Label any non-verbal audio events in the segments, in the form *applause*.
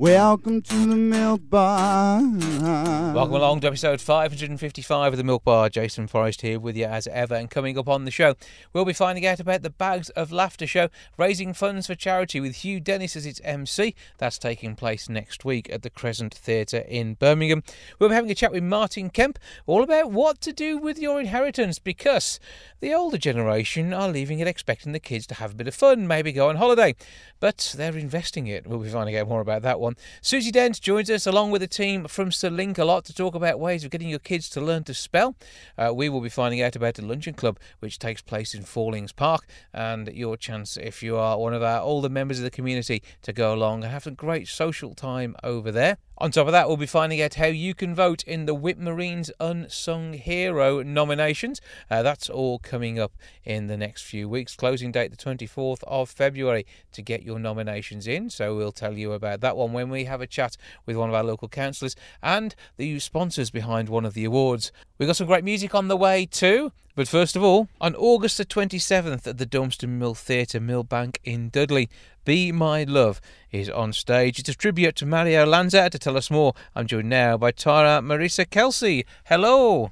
welcome to the milk bar. Welcome along to episode 555 of the Milk Bar. Jason Forrest here with you as ever. And coming up on the show, we'll be finding out about the Bags of Laughter show, raising funds for charity with Hugh Dennis as its MC. That's taking place next week at the Crescent Theatre in Birmingham. We'll be having a chat with Martin Kemp all about what to do with your inheritance because the older generation are leaving it expecting the kids to have a bit of fun, maybe go on holiday. But they're investing it. We'll be finding out more about that one. Susie Dent joins us along with a team from Sir Link a lot to talk about ways of getting your kids to learn to spell. Uh, we will be finding out about the Luncheon Club, which takes place in Fallings Park, and your chance, if you are one of our older members of the community, to go along and have a great social time over there. On top of that, we'll be finding out how you can vote in the Whitmore Reans Unsung Hero nominations. Uh, that's all coming up in the next few weeks. Closing date the 24th of February to get your nominations in. So we'll tell you about that one when we have a chat with one of our local councillors and the sponsors behind one of the awards. We've got some great music on the way too. But first of all, on August the 27th at the Dormston Mill Theatre, Millbank in Dudley, Be My Love is on stage. It's a tribute to Mario Lanza. To tell us more, I'm joined now by Tara Marisa Kelsey. Hello.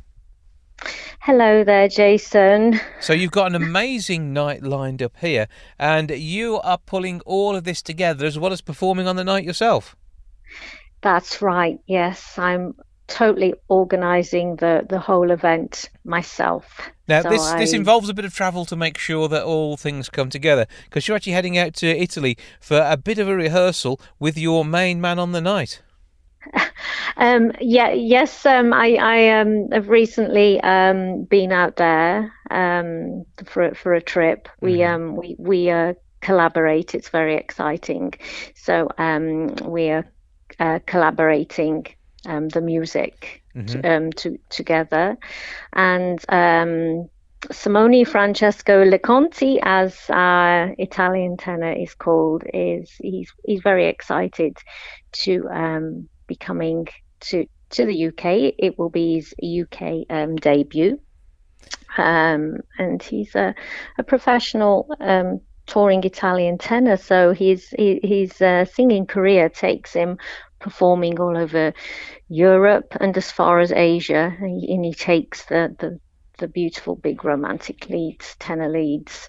Hello there, Jason. So you've got an amazing night lined up here, and you are pulling all of this together as well as performing on the night yourself. That's right. Yes, I'm totally organising the the whole event myself. Now So this this involves a bit of travel to make sure that all things come together because you're actually heading out to Italy for a bit of a rehearsal with your main man on the night. *laughs* Um, yeah, yes. Um, I I um have recently um been out there um for for a trip. We um we we uh, collaborate. It's very exciting. So um we are uh, collaborating um the music t- um to together, and um. Simone Francesco Leconti, as our Italian tenor is called, is he's he's very excited to um, be coming to to the UK. It will be his UK um, debut, um, and he's a, a professional um, touring Italian tenor. So his his uh, singing career takes him performing all over Europe and as far as Asia, and he, takes the, the the beautiful big romantic leads, tenor leads.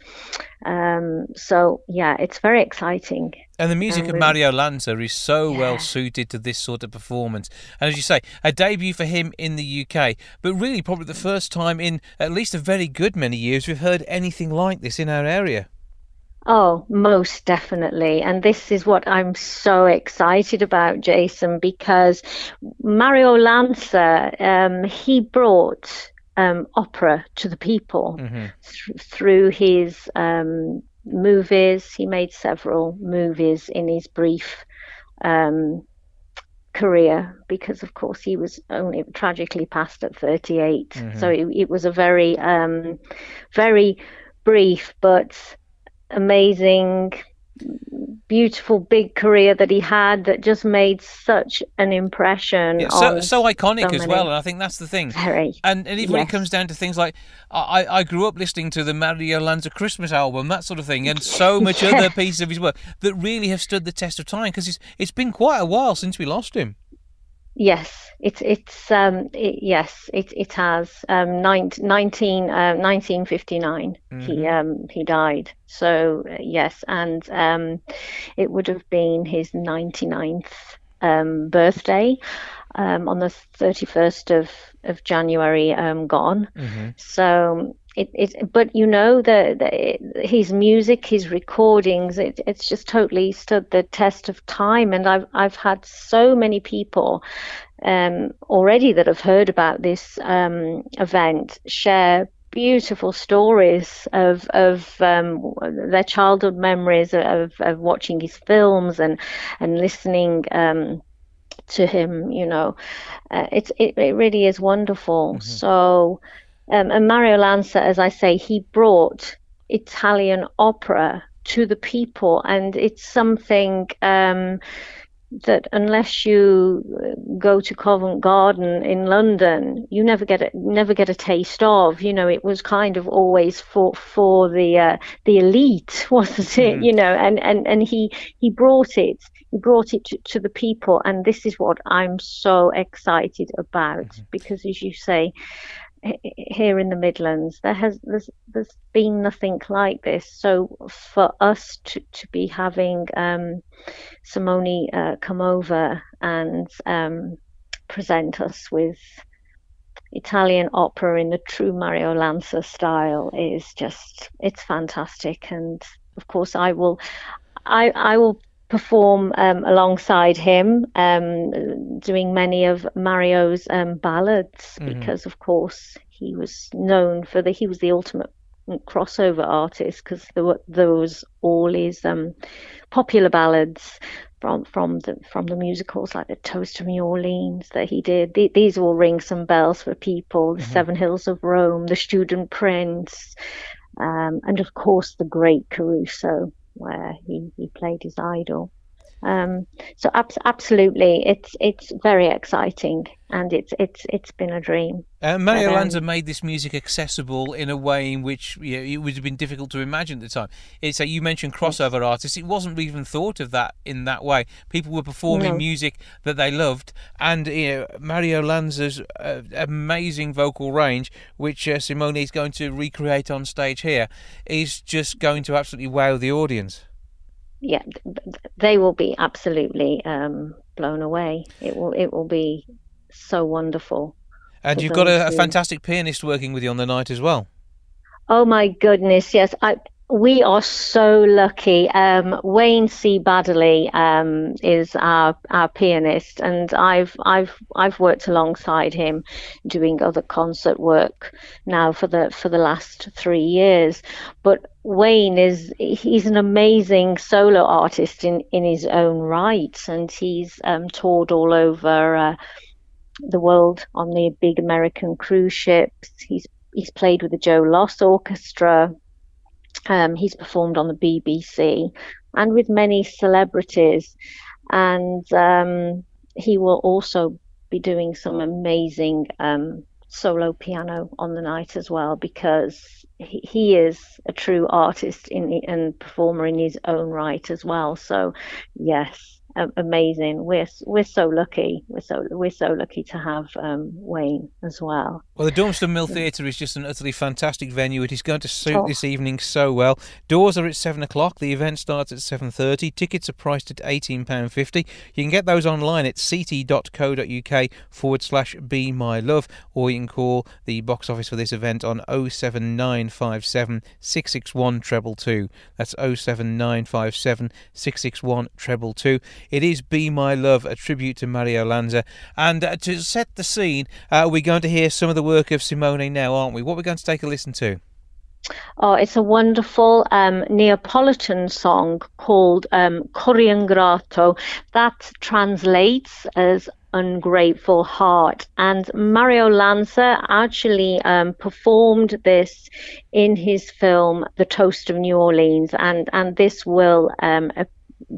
Um, so yeah, it's very exciting. And the music of Mario Lanza is so well suited to this sort of performance. And as you say, a debut for him in the UK, but really probably the first time in at least a very good many years we've heard anything like this in our area. Oh, most definitely. And this is what I'm so excited about, Jason, because Mario Lanza, um, he brought um, opera to the people thr- through his um, movies. He made several movies in his brief um, career because, of course, he was only tragically passed at 38. So it, it was a very, um, very brief but amazing, beautiful, big career that he had that just made such an impression. Yeah, so so iconic so as well, and I think that's the thing. Very. And, and even when it comes down to things like I, I grew up listening to the Mario Lanza Christmas album, that sort of thing, and so *laughs* much Yeah. other pieces of his work that really have stood the test of time because it's it's been quite a while since we lost him. Yes, it's it's um it, yes it it has um 19, 19 uh, 1959 he um he died. So uh, yes and um it would have been his 99th um birthday um on the 31st of of January um gone. So it, it but you know the, the his music his recordings it, it's just totally stood the test of time and I've I've had so many people um already that have heard about this um event share beautiful stories of of um, their childhood memories of, of watching his films and and listening um, to him. You know, uh, it's it, it really is wonderful. So, um, and Mario Lanza, as I say, he brought Italian opera to the people, and it's something. Um, that unless you go to Covent Garden in London, you never get a, never get a taste of. You know, it was kind of always for for the uh, the elite, *laughs* wasn't it? Mm. You know, and, and and he he brought it he brought it to, to the people, and this is what I'm so excited about mm-hmm. because, as you say, here in the Midlands. There has there's, there's been nothing like this. So for us to, to be having um, Simone uh, come over and um, present us with Italian opera in the true Mario Lanza style is just it's fantastic. And of course, I will I I will perform um, alongside him, um, doing many of Mario's um, ballads mm-hmm. because, of course, he was known for the he was the ultimate crossover artist because there were there was all his um, popular ballads from from the from the musicals like the Toast of New Orleans that he did. The, these all ring some bells for people. The mm-hmm. Seven Hills of Rome, The Student Prince, um, and of course the Great Caruso where he, he played his idol. Um, so ab- absolutely, it's it's very exciting, and it's it's it's been a dream. Uh, Mario Lanza um, made this music accessible in a way in which you know, it would have been difficult to imagine at the time. It's uh, you mentioned crossover artists; it wasn't even thought of that in that way. People were performing no. music that they loved, and you know, Mario Lanza's uh, amazing vocal range, which uh, Simone is going to recreate on stage here, is just going to absolutely wow the audience yeah, they will be absolutely um, blown away. It will it will be so wonderful. And you've got a, a, fantastic pianist working with you on the night as well. Oh my goodness, yes. I we are so lucky. Um, Wayne C. Baddeley um, is our our pianist, and I've I've I've worked alongside him, doing other concert work now for the for the last three years. But Wayne is he's an amazing solo artist in in his own right, and he's um, toured all over. Uh, the world on the big American cruise ships. He's he's played with the Joe Loss Orchestra. Um, he's performed on the BBC and with many celebrities, and um, he will also be doing some amazing um, solo piano on the night as well because he, he is a true artist in and performer in his own right as well. So, yes, amazing. We're we're so lucky. We're so we're so lucky to have um, Wayne as well. Well, the Dormston Mill Theatre is just an utterly fantastic venue. It is going to suit oh. this evening so well. Doors are at seven o'clock. The event starts at seven thirty. Tickets are priced at eighteen pound fifty. You can get those online at ct.co.uk forward slash be my love, or you can call the box office for this event on 07957 661 treble two. That's 07957 661 treble two. It is Be My Love, a tribute to Mario Lanza. And uh, to set the scene, uh, we're going to hear some of the work of Simone now, aren't we? What are we going to take a listen to? Oh, it's a wonderful um, Neapolitan song called um, Core 'ngrato that translates as ungrateful heart. And Mario Lanza actually um, performed this in his film The Toast of New Orleans, and and this will um,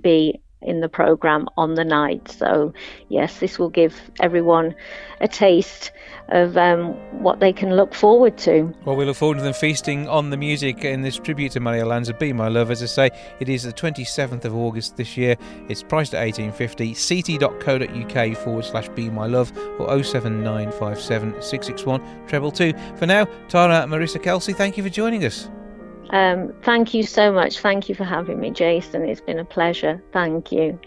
be in the program on the night. So, yes, this will give everyone a taste of um, what they can look forward to. Well, we look forward to them feasting on the music in this tribute to Maria Lanza, Be My Love. As I say, it is the 27th of August this year. It's priced at 1850 ct.co.uk forward slash Be My Love or 07957 661 treble two. For now, Tara Marissa Kelsey, thank you for joining us. Um, thank you so much. Thank you for having me, Jason. It's been a pleasure. Thank you.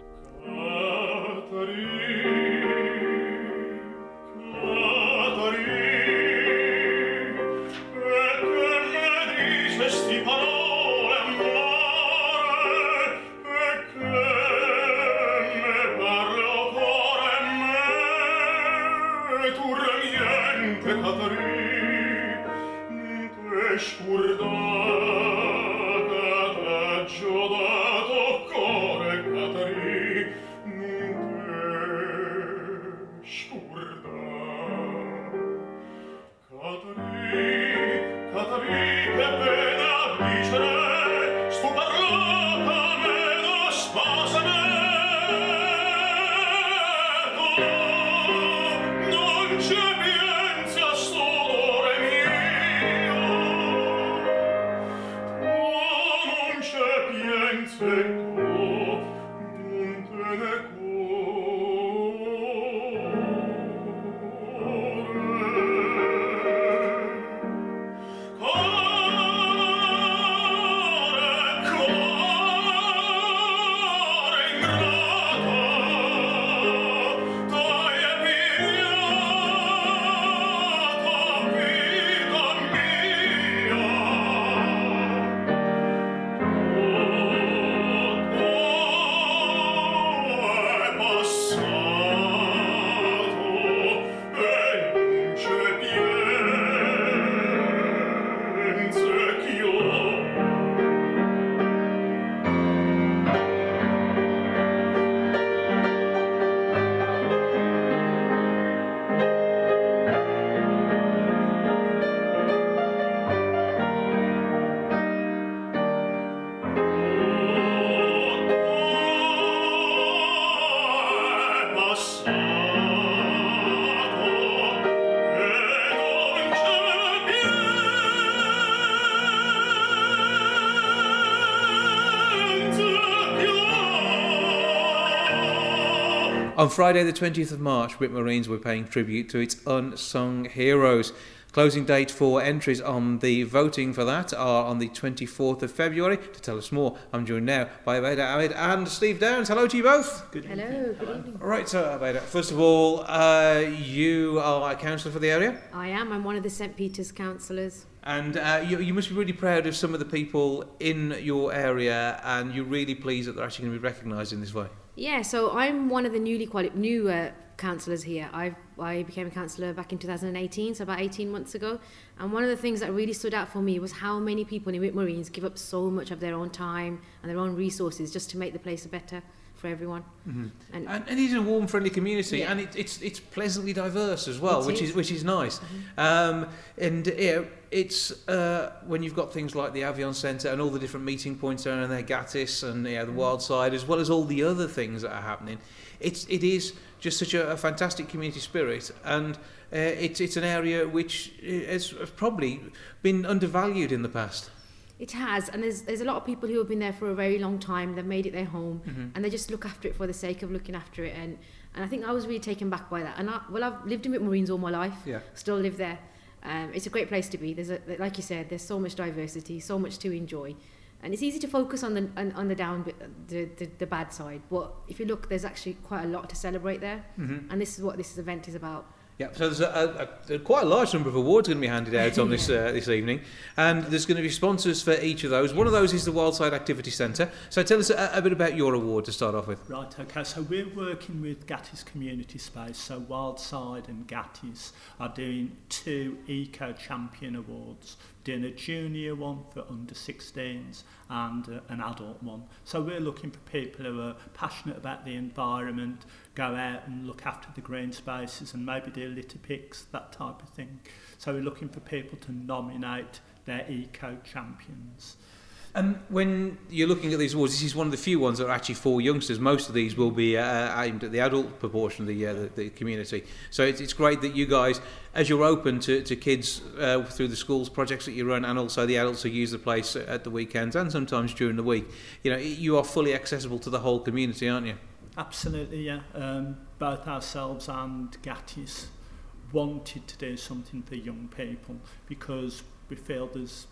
On Friday, the 20th of March, Whitmore Reans were paying tribute to its unsung heroes. Closing date for entries on the voting for that are on the 24th of February. To tell us more, I'm joined now by Abeda Ahmed and Steve Downs. Hello to you both. Good Hello, evening. good evening. All right, so Abeda, first of all, uh, you are a councillor for the area, I am. I'm one of the St Peter's councillors. and uh, you, you must be really proud of some of the people in your area, and you're really pleased that they're actually going to be recognised in this way. Yeah, so I'm one of the newly quali- new uh, councillors here. I I became a councillor back in 2018, so about 18 months ago. And one of the things that really stood out for me was how many people in Whitmore Reans give up so much of their own time and their own resources just to make the place better for everyone. And And, and it is a warm, friendly community, Yeah. and it, it's it's pleasantly diverse as well, It which is. is which is nice. Um, and yeah, it's uh, when you've got things like the Avion Centre and all the different meeting points down there, Gatis and yeah, the Wild Side, as well as all the other things that are happening. It's it is just such a, a fantastic community spirit, and uh, it's it's an area which uh, has probably been undervalued in the past. It has, and there's there's a lot of people who have been there for a very long time. They've made it their home, Mm-hmm. and they just look after it for the sake of looking after it. And and I think I was really taken back by that. And I, well, I've lived in Whitmore Reans all my life. Yeah. Still live there. Um, it's a great place to be. There's a like you said, there's so much diversity, so much to enjoy, and it's easy to focus on the on, on the down the, the the bad side. But if you look, there's actually quite a lot to celebrate there, Mm-hmm. and this is what this event is about. Yeah, so there's a, a, a quite a large number of awards going to be handed out on this *laughs* uh, this evening, and there's going to be sponsors for each of those. One of those is the Wildside Activity Centre. So tell us a, a bit about your award to start off with. Right, okay, so we're working with Gatis Community Space, so Wildside and Gatis are doing two Eco Champion Awards, dinner junior one for under 16s and uh, an adult one. So we're looking for people who are passionate about the environment, go out and look after the green spaces and maybe do litter picks, that type of thing. So we're looking for people to nominate their eco champions. And when you're looking at these awards, this is one of the few ones that are actually for youngsters. Most of these will be uh, aimed at the adult proportion of the, uh, the, the community. So it's, it's great that you guys, as you're open to, to kids uh, through the schools projects that you run, and also the adults who use the place at the weekends and sometimes during the week, you know, you are fully accessible to the whole community, aren't you? Absolutely, yeah. Um, both ourselves and Gatis wanted to do something for young people because we feel there's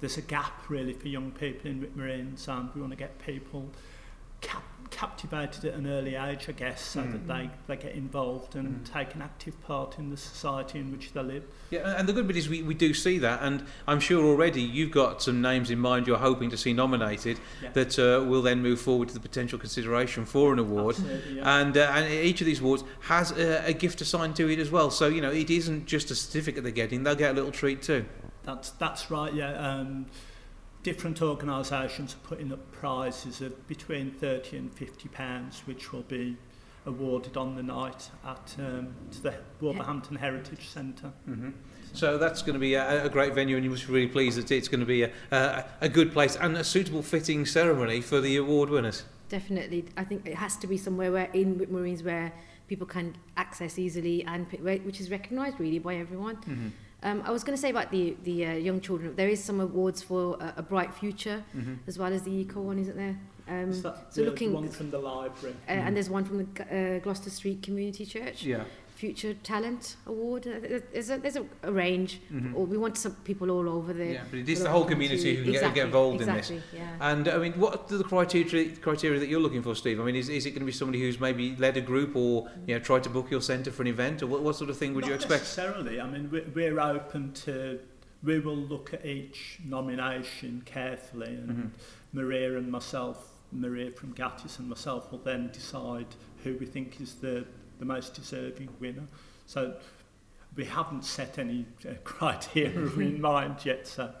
there's a gap really for young people in Whitmore Reans and we want to get people cap- captivated at an early age, I guess, so that they, they get involved and take an active part in the society in which they live. Yeah, and the good bit is we, we do see that, and I'm sure already you've got some names in mind you're hoping to see nominated Yeah. that uh, will then move forward to the potential consideration for an award. Yeah. And, uh, and each of these awards has a, a gift assigned to it as well. So, you know, it isn't just a certificate they're getting, they'll get a little treat too. That's that's right. Yeah. Um, different organisations are putting up prizes of between thirty and fifty pounds, which will be awarded on the night at um, to the Wolverhampton Heritage Centre. So that's going to be a, a great venue, and you must be really pleased that it's going to be a, a, a good place and a suitable fitting ceremony for the award winners. Definitely, I think it has to be somewhere where in Whitmore Reans where people can access easily and which is recognised really by everyone. Mm-hmm. Um, I was going to say about the the uh, young children. There is some awards for a, a bright future Mm-hmm. as well as the eco one, isn't there? Um, Is so the, looking, one from the library? uh, and there's one from the uh, Gloucester Street Community Church. Yeah. Future Talent Award. Uh, There's a, there's a, a range. Or we want some people all over the. Mm-hmm. Yeah, but it is the whole community who can get, exactly, get involved in this. exactly, Yeah. And I mean, what are the criteria criteria that you're looking for, Steve? I mean, is, is it going to be somebody who's maybe led a group or you know tried to book your centre for an event, or what, what sort of thing would you expect? necessarily. I mean, we- we're open to. We will look at each nomination carefully, and Mm-hmm. Maria and myself, Maria from Gatis and myself, will then decide who we think is the the most deserving winner. So we haven't set any uh, *laughs* criteria *laughs* in mind yet. So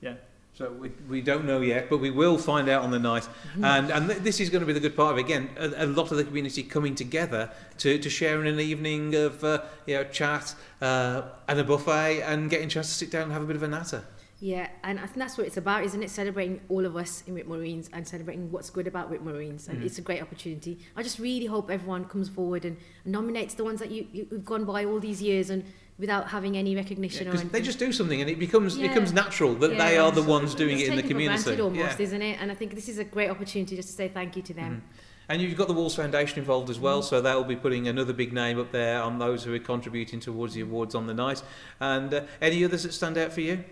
yeah. So we, we don't know yet, but we will find out on the night. And and th- this is going to be the good part of it. Again, a, a lot of the community coming together to, to share in an evening of uh, you know chat uh, and a buffet and getting a chance to sit down and have a bit of a natter. Yeah, and I think that's what it's about, isn't it? Celebrating all of us in Whitmore Reans and celebrating what's good about Whitmore Reans. And mm. it's a great opportunity. I just really hope everyone comes forward and nominates the ones that you, you, who've gone by all these years and without having any recognition or Because anything. they just do something and it becomes it Yeah. becomes natural that they are the ones doing it in the community. almost, Yeah. isn't it? And I think this is a great opportunity just to say thank you to them. Mm-hmm. And you've got the Wolves Foundation involved as well, mm. so they'll be putting another big name up there on those who are contributing towards the awards on the night. And uh, any others that stand out for you?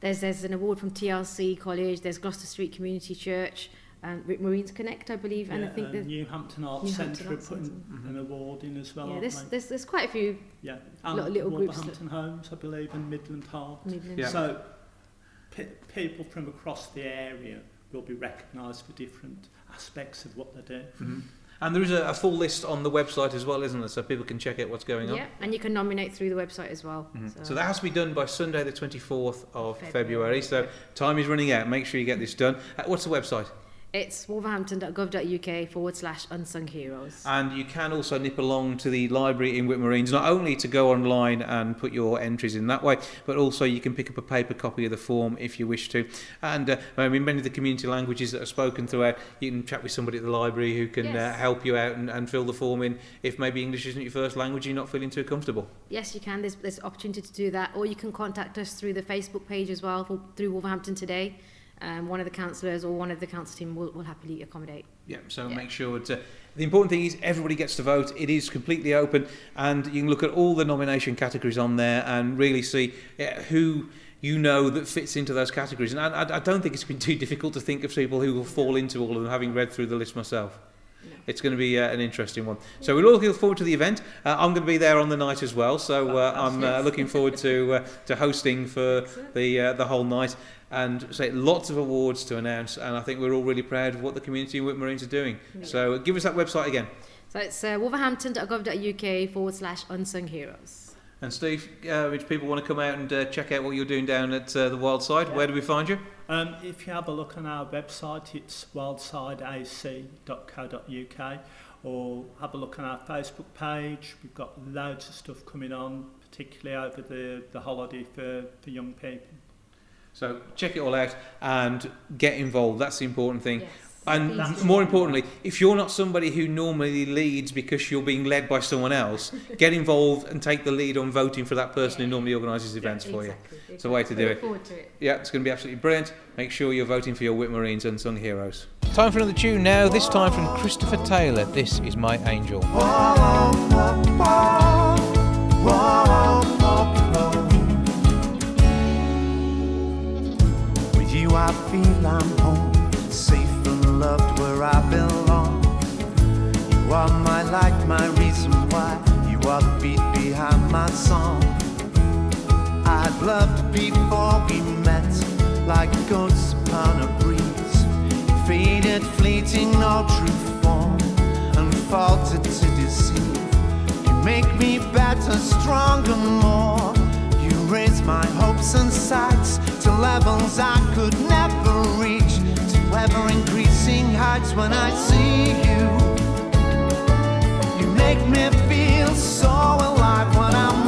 There's there's an award from TRC College. There's Gloucester Street Community Church. Um, Marines Connect, I believe, and yeah, I think the New Hampton Arts New Centre Hampton are Arts putting Centre. an award in as well. yeah, there's, they? there's there's quite a few yeah, and little- little groups that- Wolverhampton Homes, I believe, and Midland Heart. Midlands. Yeah. So pe- people from across the area will be recognised for different aspects of what they do. Mm-hmm. And there is a, a full list on the website as well, isn't there? So people can check out what's going on. Yeah, and you can nominate through the website as well. So that has to be done by Sunday, the 24th of February. February. So time is running out. Make sure you get this done. Uh, what's the website? It's wolverhampton.gov.uk forward slash unsung heroes. And you can also nip along to the library in Whitmore Reans, not only to go online and put your entries in that way, but also you can pick up a paper copy of the form if you wish to. And uh, I mean, many of the community languages that are spoken throughout, you can chat with somebody at the library who can uh, help you out and, and fill the form in if maybe English isn't your first language, and you're not feeling too comfortable. Yes, you can. There's, there's opportunity to do that, or you can contact us through the Facebook page as well, for, through Wolverhampton Today. Um, one of the councillors or one of the council team will, will happily accommodate. Yeah, so Yeah. make sure to. The important thing is everybody gets to vote. It is completely open, and you can look at all the nomination categories on there and really see yeah, who you know that fits into those categories. And I, I, I don't think it's been too *laughs* difficult to think of people who will fall into all of them, having read through the list myself. It's going to be uh, an interesting one. So we're all looking forward to the event. Uh, I'm going to be there on the night as well, so uh, I'm uh, looking forward to uh, to hosting for the uh, the whole night. And say lots of awards to announce, and I think we're all really proud of what the community in Whitmore Reans are doing. So give us that website again. So it's uh, wolverhampton.gov.uk forward slash unsung heroes. And Steve, uh, if people want to come out and uh, check out what you're doing down at uh, the Wild Side, where do we find you? Um, if you have a look on our website, it's wildsideac.co.uk, or have a look on our Facebook page. We've got loads of stuff coming on, particularly over the, the holiday for, for young people. So check it all out and get involved. That's the important thing. Yes. And Please do. more importantly, if you're not somebody who normally leads because you're being led by someone else, *laughs* get involved and take the lead on voting for that person who normally organises events for you. Exactly. It's a way to do it. to it. Yeah, it's going to be absolutely brilliant. Make sure you're voting for your Whitmore Reans Unsung Heroes. Time for another tune now, this time from Christopher Taylor. This is My Angel. With you I feel I'm home, are my light, my reason why. You are the beat behind my song. I'd loved before we met, like ghosts upon a breeze. Faded, fleeting, no true form, unfaulted to deceive. You make me better, stronger, more. You raise my hopes and sights to levels I could never reach, to ever increasing heights when I see you. Make me feel so alive when I'm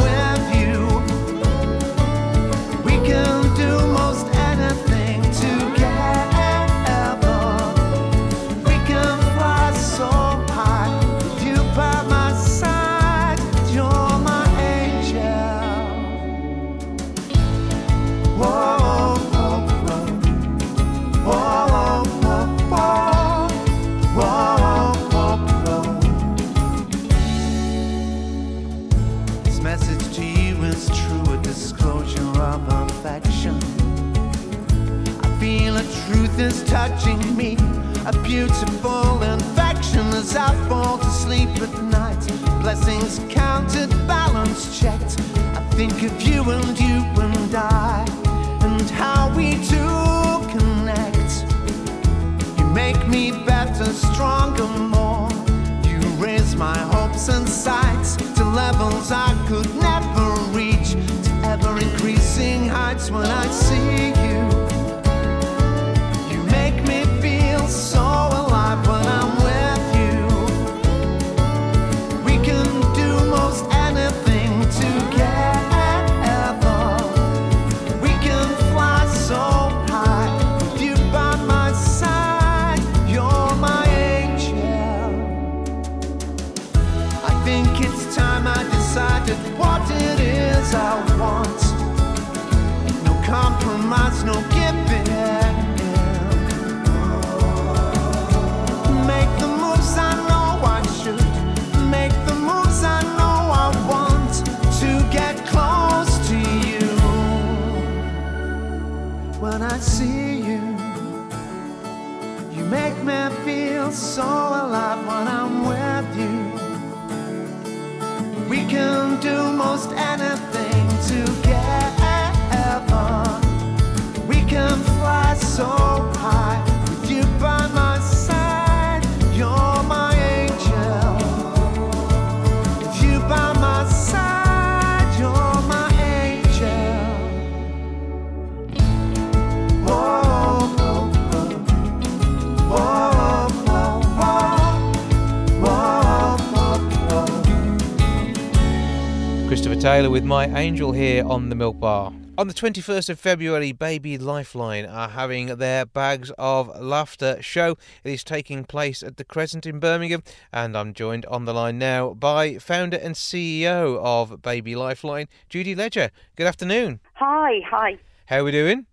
Christopher Taylor with My Angel here on the Milk Bar. On the 21st of February, Baby Lifeline are having their Bags of Laughter show. It is taking place at the Crescent in Birmingham, and I'm joined on the line now by founder and CEO of Baby Lifeline, Judy Ledger. Good afternoon. Hi, hi. How are we doing?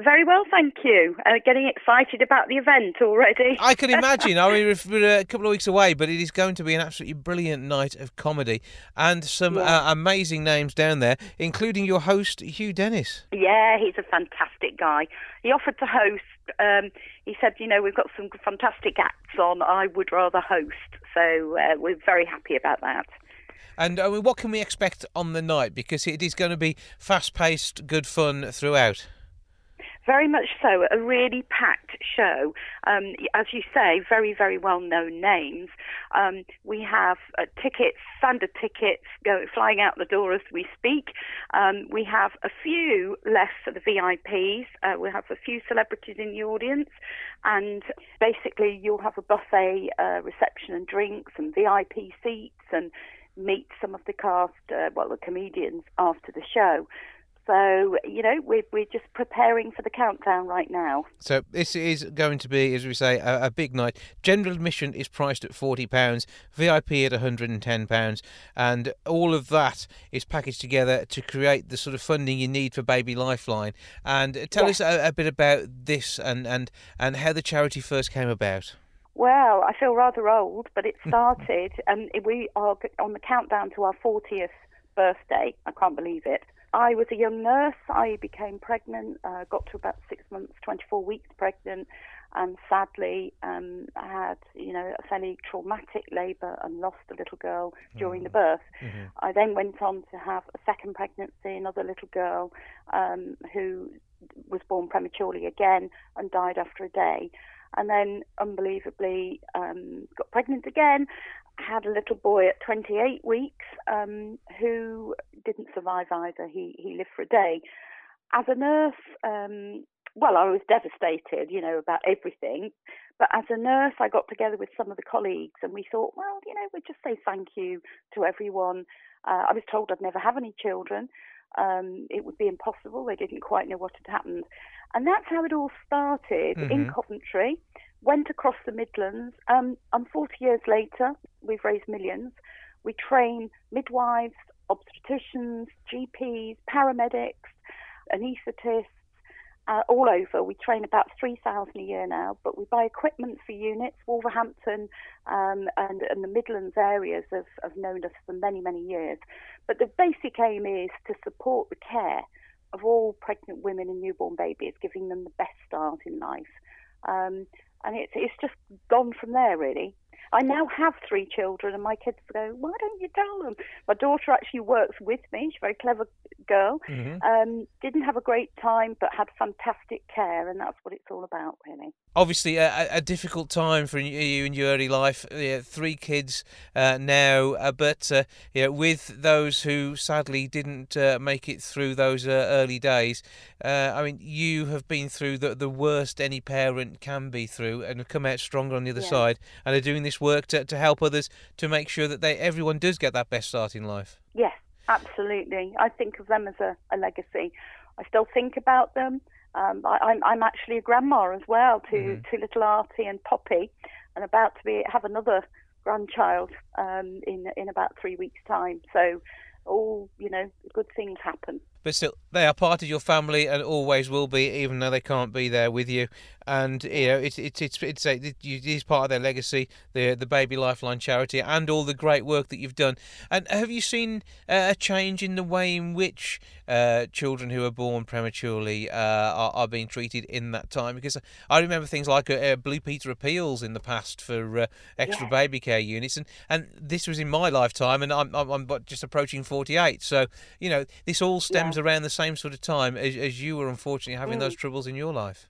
Very well, thank you. Uh, getting excited about the event already. I can *laughs* imagine. I mean, we're a couple of weeks away, but it is going to be an absolutely brilliant night of comedy and some Yeah. uh, amazing names down there, including your host, Hugh Dennis. Yeah, he's a fantastic guy. He offered to host. Um, he said, you know, we've got some fantastic acts on. I would rather host. So uh, we're very happy about that. And I mean, what can we expect on the night? Because it is going to be fast paced, good fun throughout. Very much so. A really packed show. Um, as you say, very, very well known names. Um, we have uh, tickets, standard tickets, go, flying out the door as we speak. Um, we have a few left for the VIPs. Uh, we have a few celebrities in the audience. And basically, you'll have a buffet uh, reception and drinks and VIP seats and meet some of the cast, uh, well, the comedians after the show. So, you know, we're, we're just preparing for the countdown right now. So this is going to be, as we say, a, a big night. General admission is priced at forty pounds, VIP at one hundred and ten pounds, and all of that is packaged together to create the sort of funding you need for Baby Lifeline. And tell Yeah. us a, a bit about this and, and and how the charity first came about. Well, I feel rather old, but it *laughs* started, and we are on the countdown to our 40th birthday. I can't believe it. I was a young nurse. I became pregnant, uh, got to about six months, 24 weeks pregnant, and sadly um, I had, you know, a fairly traumatic labour and lost a little girl during the birth. I then went on to have a second pregnancy, another little girl um, who was born prematurely again and died after a day. And then, unbelievably, um, got pregnant again. Had a little boy at 28 weeks um, who didn't survive either. He he lived for a day. As a nurse, um, well, I was devastated, you know, about everything. But as a nurse, I got together with some of the colleagues and we thought, well, you know, we'd just say thank you to everyone. Uh, I was told I'd never have any children. Um, it would be impossible. They didn't quite know what had happened. And that's how it all started in Mhm. Coventry, went across the Midlands. Um, and 40 years later, we've raised millions. We train midwives, obstetricians, GPs, paramedics, anaesthetists, uh, all over. We train about 3,000 a year now, but we buy equipment for units. Wolverhampton um, and, and the Midlands areas have, have known us for many, many years. But the basic aim is to support the care of all pregnant women and newborn babies, giving them the best start in life. Um, and it's, it's just gone from there, really. I now have three children, and my kids go, Why don't you tell them? My daughter actually works with me. She's a very clever girl. Mhm. Um, didn't have a great time, but had fantastic care, and that's what it's all about, really. Obviously, a, a- difficult time for you- you in your early life. Yeah, three kids uh, now, uh, but uh, yeah, with those who sadly didn't uh, make it through those uh, early days. Uh, I mean, you have been through the, the worst any parent can be through, and have come out stronger on the other Yeah. side, and are doing this work to, to help others to make sure that they everyone does get that best start in life. Yes, absolutely. I think of them as a, a legacy. I still think about them. Um, I, I'm, I'm actually a grandma as well to, Mhm. to little Artie and Poppy, and about to be have another grandchild um, in in about three weeks' time. So, all you know, good things happen. But still, they are part of your family and always will be, even though they can't be there with you. And you know, it's it's it's it's a, it is part of their legacy, the the Baby Lifeline charity, and all the great work that you've done. And have you seen a change in the way in which uh, children who are born prematurely uh, are, are being treated in that time? Because I remember things like uh, uh, Blue Peter appeals in the past for uh, extra Yeah. baby care units, and, and this was in my lifetime, and I'm I'm, I'm just approaching 48. So you know, this all stems around the same sort of time as, as you were unfortunately having Mm. those troubles in your life.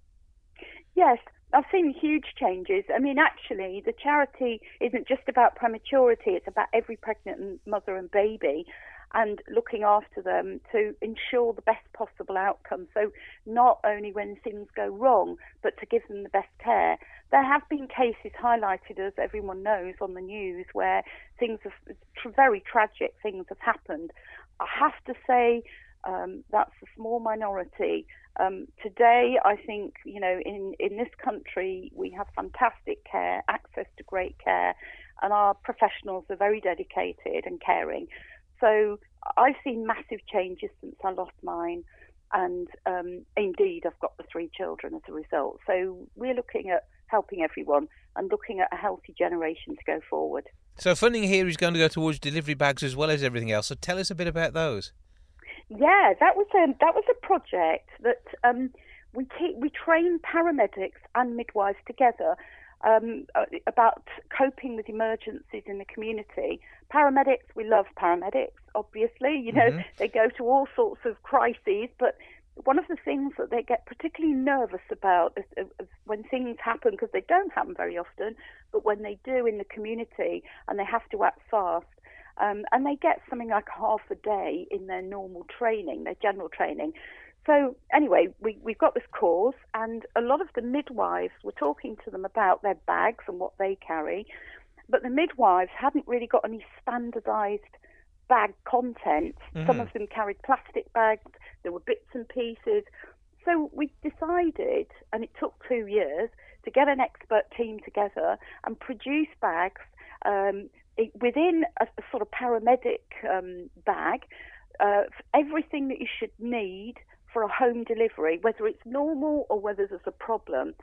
Yes, I've seen huge changes. I mean, actually, the charity isn't just about prematurity, it's about every pregnant mother and baby and looking after them to ensure the best possible outcome. So, not only when things go wrong, but to give them the best care. There have been cases highlighted, as everyone knows, on the news where things have very tragic things have happened. I have to say um, that's a small minority. Um, today, I think, you know, in, in this country, we have fantastic care, access to great care, and our professionals are very dedicated and caring. So I've seen massive changes since I lost mine. And um, indeed, I've got the three children as a result. So we're looking at helping everyone and looking at a healthy generation to go forward. So funding here is going to go towards delivery bags as well as everything else. So tell us a bit about those. Yeah, that was a that was a project that um, we te- we train paramedics and midwives together um, uh, about coping with emergencies in the community. Paramedics, we love paramedics, obviously. You know, mm-hmm. they go to all sorts of crises, but one of the things that they get particularly nervous about is, is when things happen, because they don't happen very often, but when they do in the community and they have to act fast, um, and they get something like half a day in their normal training, their general training. So anyway, we, we've got this course, and a lot of the midwives were talking to them about their bags and what they carry, but the midwives hadn't really got any standardised bag content. Mm-hmm. Some of them carried plastic bags, there were bits and pieces. So we decided, and it took two years, to get an expert team together and produce bags um, within a, a, sort of paramedic um, bag, uh, everything that you should need for a home delivery, whether it's normal or whether there's a problem.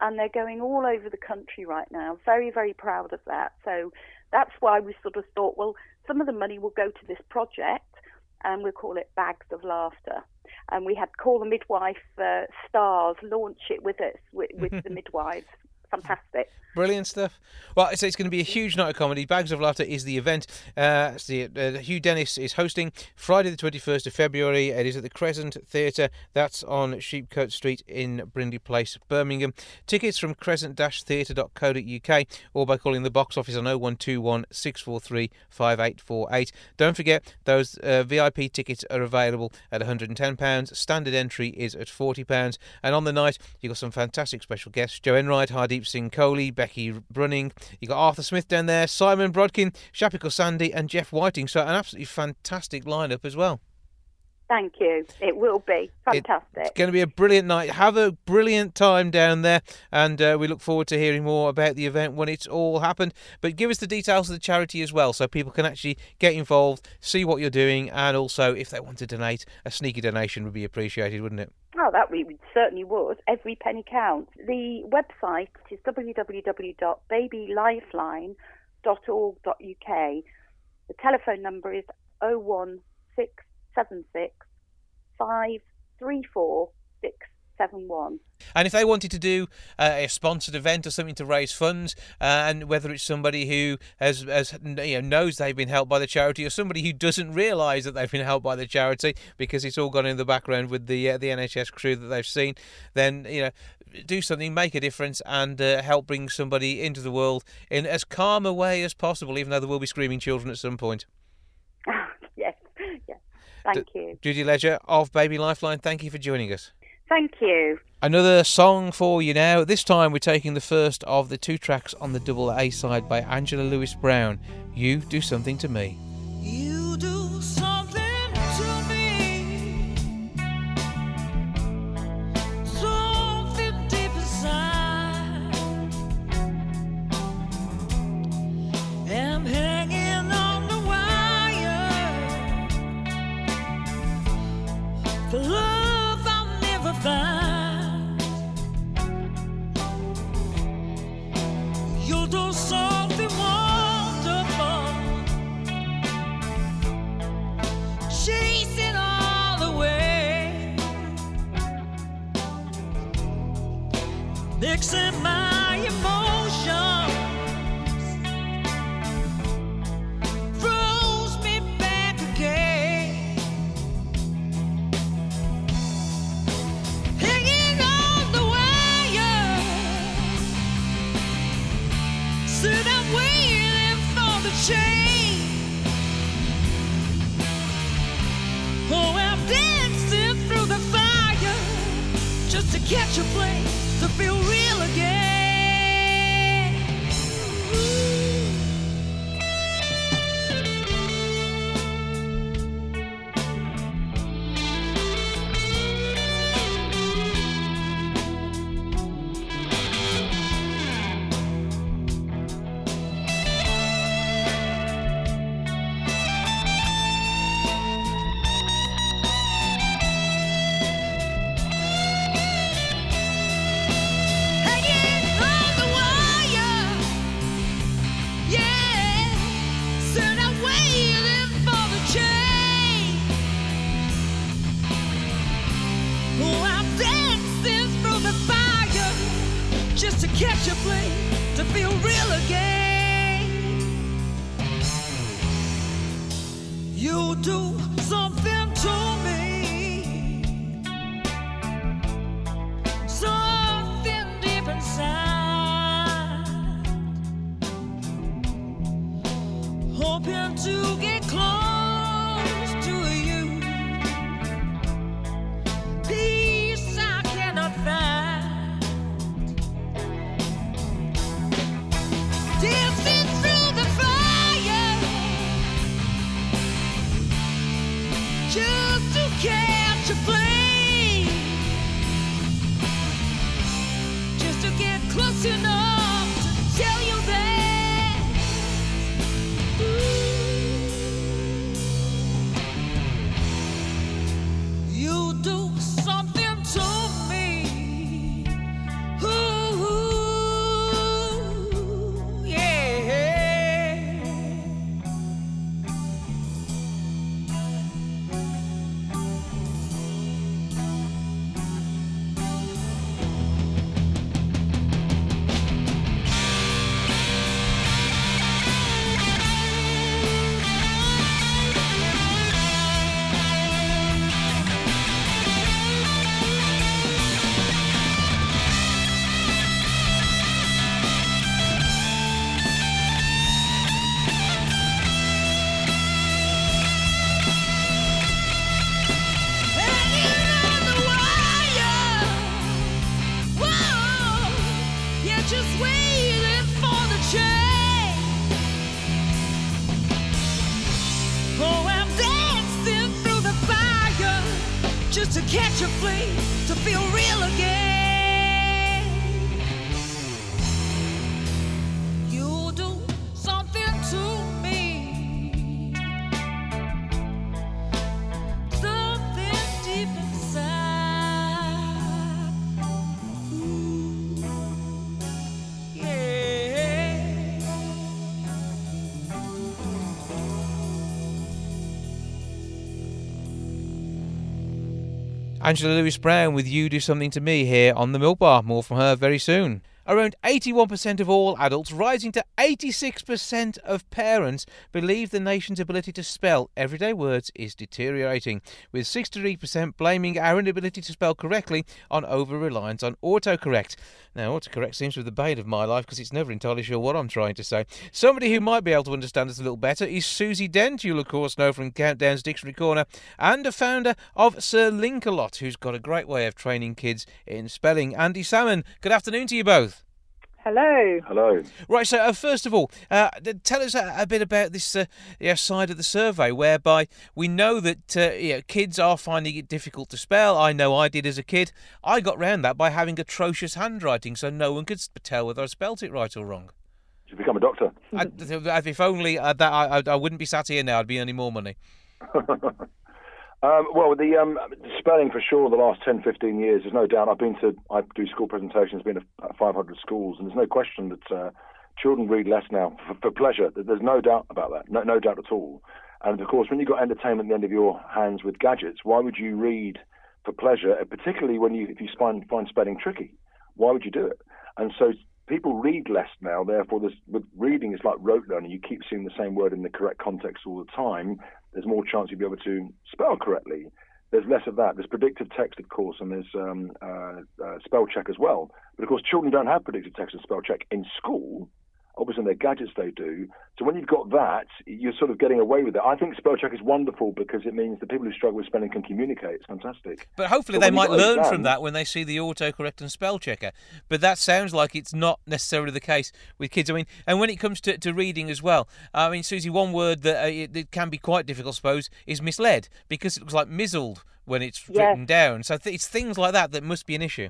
And they're going all over the country right now. Very, very proud of that. So that's why we sort of thought, well, some of the money will go to this project and we'll call it Bags of Laughter. And we had Call the Midwife uh, stars launch it with us, with, with the *laughs* midwives fantastic. Brilliant stuff. Well, so it's going to be a huge night of comedy. Bags of Laughter is the event. Uh, the, uh, Hugh Dennis is hosting Friday the 21st of February. It is at the Crescent Theatre. That's on Sheepcote Street in Brindley Place, Birmingham. Tickets from crescent-theatre.co.uk or by calling the box office on 0121 643 5848. Don't forget, those uh, VIP tickets are available at £110. Standard entry is at £40. And on the night, you've got some fantastic special guests. Jo Enright, Hardeep Deep Singh Kohli, Becky Brunning. You got Arthur Smith down there, Simon Brodkin, Shappi Khorsandi, and Geoff Whiting. So an absolutely fantastic lineup as well. Thank you. It will be fantastic. It's going to be a brilliant night. Have a brilliant time down there, and uh, we look forward to hearing more about the event when it's all happened. But give us the details of the charity as well, so people can actually get involved, see what you're doing, and also if they want to donate, a sneaky donation would be appreciated, wouldn't it? Oh, that we certainly would. Every penny counts. The website is www.babylifeline.org.uk. The telephone number is 01676 and if they wanted to do uh, a sponsored event or something to raise funds, uh, and whether it's somebody who has, has you know, knows they've been helped by the charity, or somebody who doesn't realise that they've been helped by the charity because it's all gone in the background with the uh, the NHS crew that they've seen, then you know do something, make a difference, and uh, help bring somebody into the world in as calm a way as possible, even though there will be screaming children at some point. Yes, yes. Thank D- you. Judy Ledger of Baby Lifeline, thank you for joining us. Thank you. Another song for you now. This time we're taking the first of the two tracks on the double A side by Angela Lewis Brown. You Do Something to Me. You Angela Lewis Brown with You Do Something to Me here on the Milk Bar. More from her very soon. Around 81% of all adults, rising to 86% of parents, believe the nation's ability to spell everyday words is deteriorating, with 63% blaming our inability to spell correctly on over reliance on autocorrect. Now, autocorrect seems to be the bane of my life because it's never entirely sure what I'm trying to say. Somebody who might be able to understand us a little better is Susie Dent, you'll of course know from Countdown's Dictionary Corner, and a founder of Sir Linkalot, who's got a great way of training kids in spelling. Andy Salmon, good afternoon to you both. Hello. Hello. Right, so uh, first of all, uh, tell us a, a bit about this uh, yeah, side of the survey whereby we know that uh, yeah, kids are finding it difficult to spell. I know I did as a kid. I got round that by having atrocious handwriting, so no one could tell whether I spelt it right or wrong. You become a doctor. I, if only uh, that I, I, I wouldn't be sat here now, I'd be earning more money. *laughs* Um, well, the um, spelling for sure, the last 10, 15 years, there's no doubt. I've been to, I do school presentations, been to 500 schools, and there's no question that uh, children read less now for, for pleasure. There's no doubt about that, no, no doubt at all. And of course, when you've got entertainment at the end of your hands with gadgets, why would you read for pleasure, uh, particularly when you, if you find, find spelling tricky? Why would you do it? And so people read less now. Therefore, there's, with reading, it's like rote learning. You keep seeing the same word in the correct context all the time. There's more chance you'll be able to spell correctly. There's less of that. There's predictive text, of course, and there's um, uh, uh, spell check as well. But of course, children don't have predictive text and spell check in school. Obviously, in their gadgets they do. So when you've got that, you're sort of getting away with it. I think spell check is wonderful because it means the people who struggle with spelling can communicate. It's fantastic. But hopefully But they might learn exams- from that when they see the autocorrect and spell checker. But that sounds like it's not necessarily the case with kids. I mean, and when it comes to, to reading as well, I mean, Susie, one word that, uh, it, that can be quite difficult, I suppose, is misled because it looks like mizzled when it's Yes. written down. So th- it's things like that that must be an issue.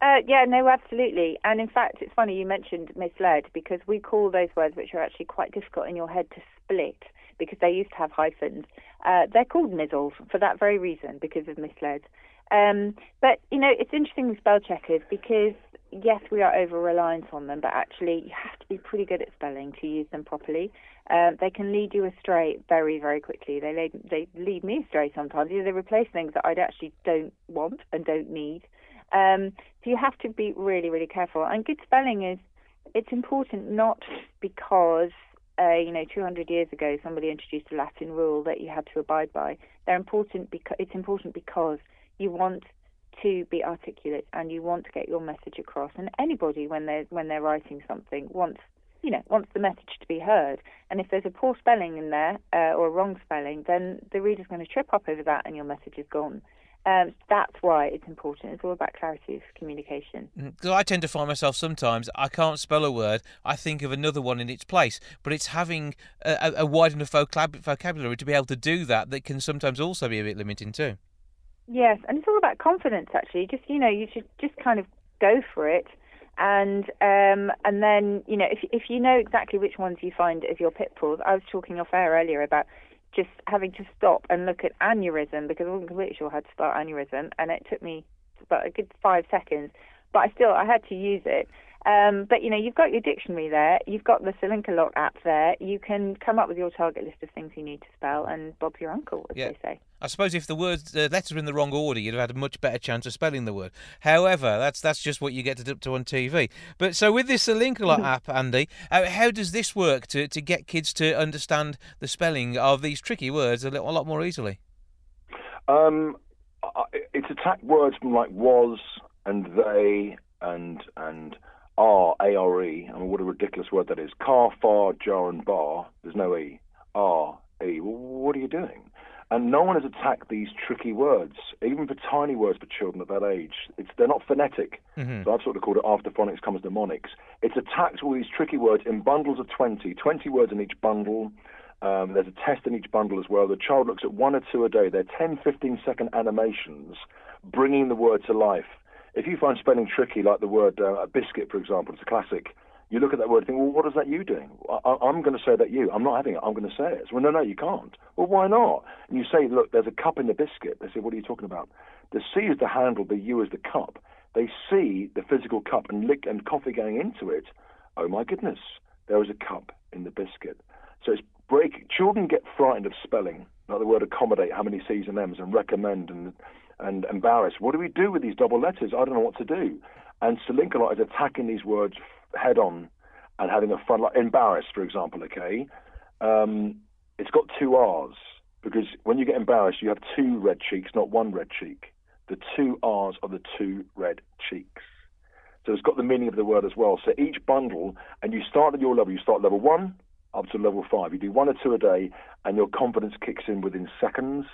Uh, yeah, no, absolutely. And in fact, it's funny you mentioned misled because we call those words which are actually quite difficult in your head to split because they used to have hyphens. Uh, they're called mizzles for that very reason because of misled. Um, but you know, it's interesting with spell checkers because yes, we are over reliant on them, but actually you have to be pretty good at spelling to use them properly. Um, they can lead you astray very, very quickly. They lead, they lead me astray sometimes. You know, they replace things that I actually don't want and don't need. Um, so you have to be really, really careful. And good spelling is it's important not because uh, you know 200 years ago somebody introduced a Latin rule that you had to abide by. They're important because it's important because you want to be articulate and you want to get your message across. And anybody when they're when they're writing something wants you know wants the message to be heard. And if there's a poor spelling in there uh, or a wrong spelling, then the reader's going to trip up over that and your message is gone. Um, that's why it's important. It's all about clarity of communication. Because I tend to find myself sometimes I can't spell a word. I think of another one in its place, but it's having a, a wide enough vocab- vocabulary to be able to do that that can sometimes also be a bit limiting too. Yes, and it's all about confidence. Actually, just you know, you should just kind of go for it, and um, and then you know, if if you know exactly which ones you find as your pitfalls. I was talking off air earlier about just having to stop and look at aneurysm because I wasn't completely sure how to spell aneurysm, and it took me about a good five seconds. But I still I had to use it. Um, but you know, you've got your dictionary there, you've got the Sir Linkalot app there. You can come up with your target list of things you need to spell, and Bob's your uncle, as Yeah. they say. I suppose if the words, the letters were in the wrong order, you'd have had a much better chance of spelling the word. However, that's that's just what you get to, to on TV. But so with this Linkalot app, Andy, uh, how does this work to, to get kids to understand the spelling of these tricky words a, little, a lot more easily? Um, I- it's attacked words from like was and they and and are a r e. I mean, what a ridiculous word that is. Car, far, jar, and bar. There's no e. R e. Well, what are you doing? And no one has attacked these tricky words, even for tiny words for children at that age. It's they're not phonetic. So I've sort of called it after phonics comes mnemonics. It's attacked all these tricky words in bundles of 20, 20 words in each bundle. Um, there's a test in each bundle as well. The child looks at one or two a day. They're 10, 15 second animations bringing the word to life. If you find spelling tricky, like the word uh, biscuit, for example, it's a classic. You look at that word and think, well, what is that you doing? I, I'm going to say that you. I'm not having it. I'm going to say it. So, well, no, no, you can't. Well, why not? And you say, look, there's a cup in the biscuit. They say, what are you talking about? The C is the handle, the U is the cup. They see the physical cup and lick and coffee going into it. Oh my goodness, there is a cup in the biscuit. So it's break. Children get frightened of spelling, like the word accommodate, how many C's and M's, and recommend and and embarrassed. What do we do with these double letters? I don't know what to do. And Sir Linkalot is attacking these words head on and having a fun. Like embarrass, for example. Okay, um, it's got two R's because when you get embarrassed, you have two red cheeks, not one red cheek. The two R's are the two red cheeks. So it's got the meaning of the word as well. So each bundle, and you start at your level. You start level one up to level five. You do one or two a day, and your confidence kicks in within seconds.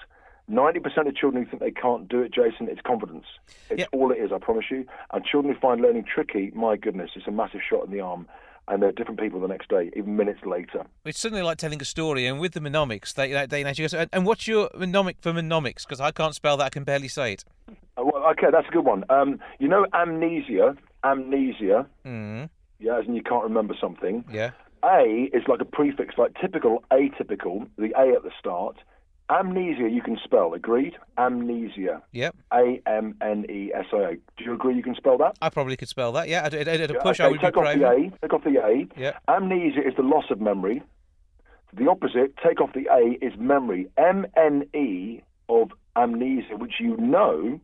Ninety percent of children who think they can't do it, Jason, it's confidence. It's all it is, I promise you. And children who find learning tricky, my goodness, it's a massive shot in the arm. And they're different people the next day, even minutes later. It's suddenly like telling a story, and with the mnemonics, they they, they actually go. "And- And what's your mnemonic for mnemonics? Because I can't spell that; I can barely say it. Uh, well, okay, that's a good one. Um, you know, amnesia, amnesia. Mm. Yeah, as in you can't remember something. Yeah. A is like a prefix, like typical, atypical, the A at the start. Amnesia you can spell, agreed? Amnesia. Yep. A M N E S I A. Do you agree you can spell that? I probably could spell that. Yeah. Yeah, push, okay, I would be take off the. A. Take off the A. Yeah. Amnesia is the loss of memory. The opposite, take off the A, is memory. M N E of amnesia, which you know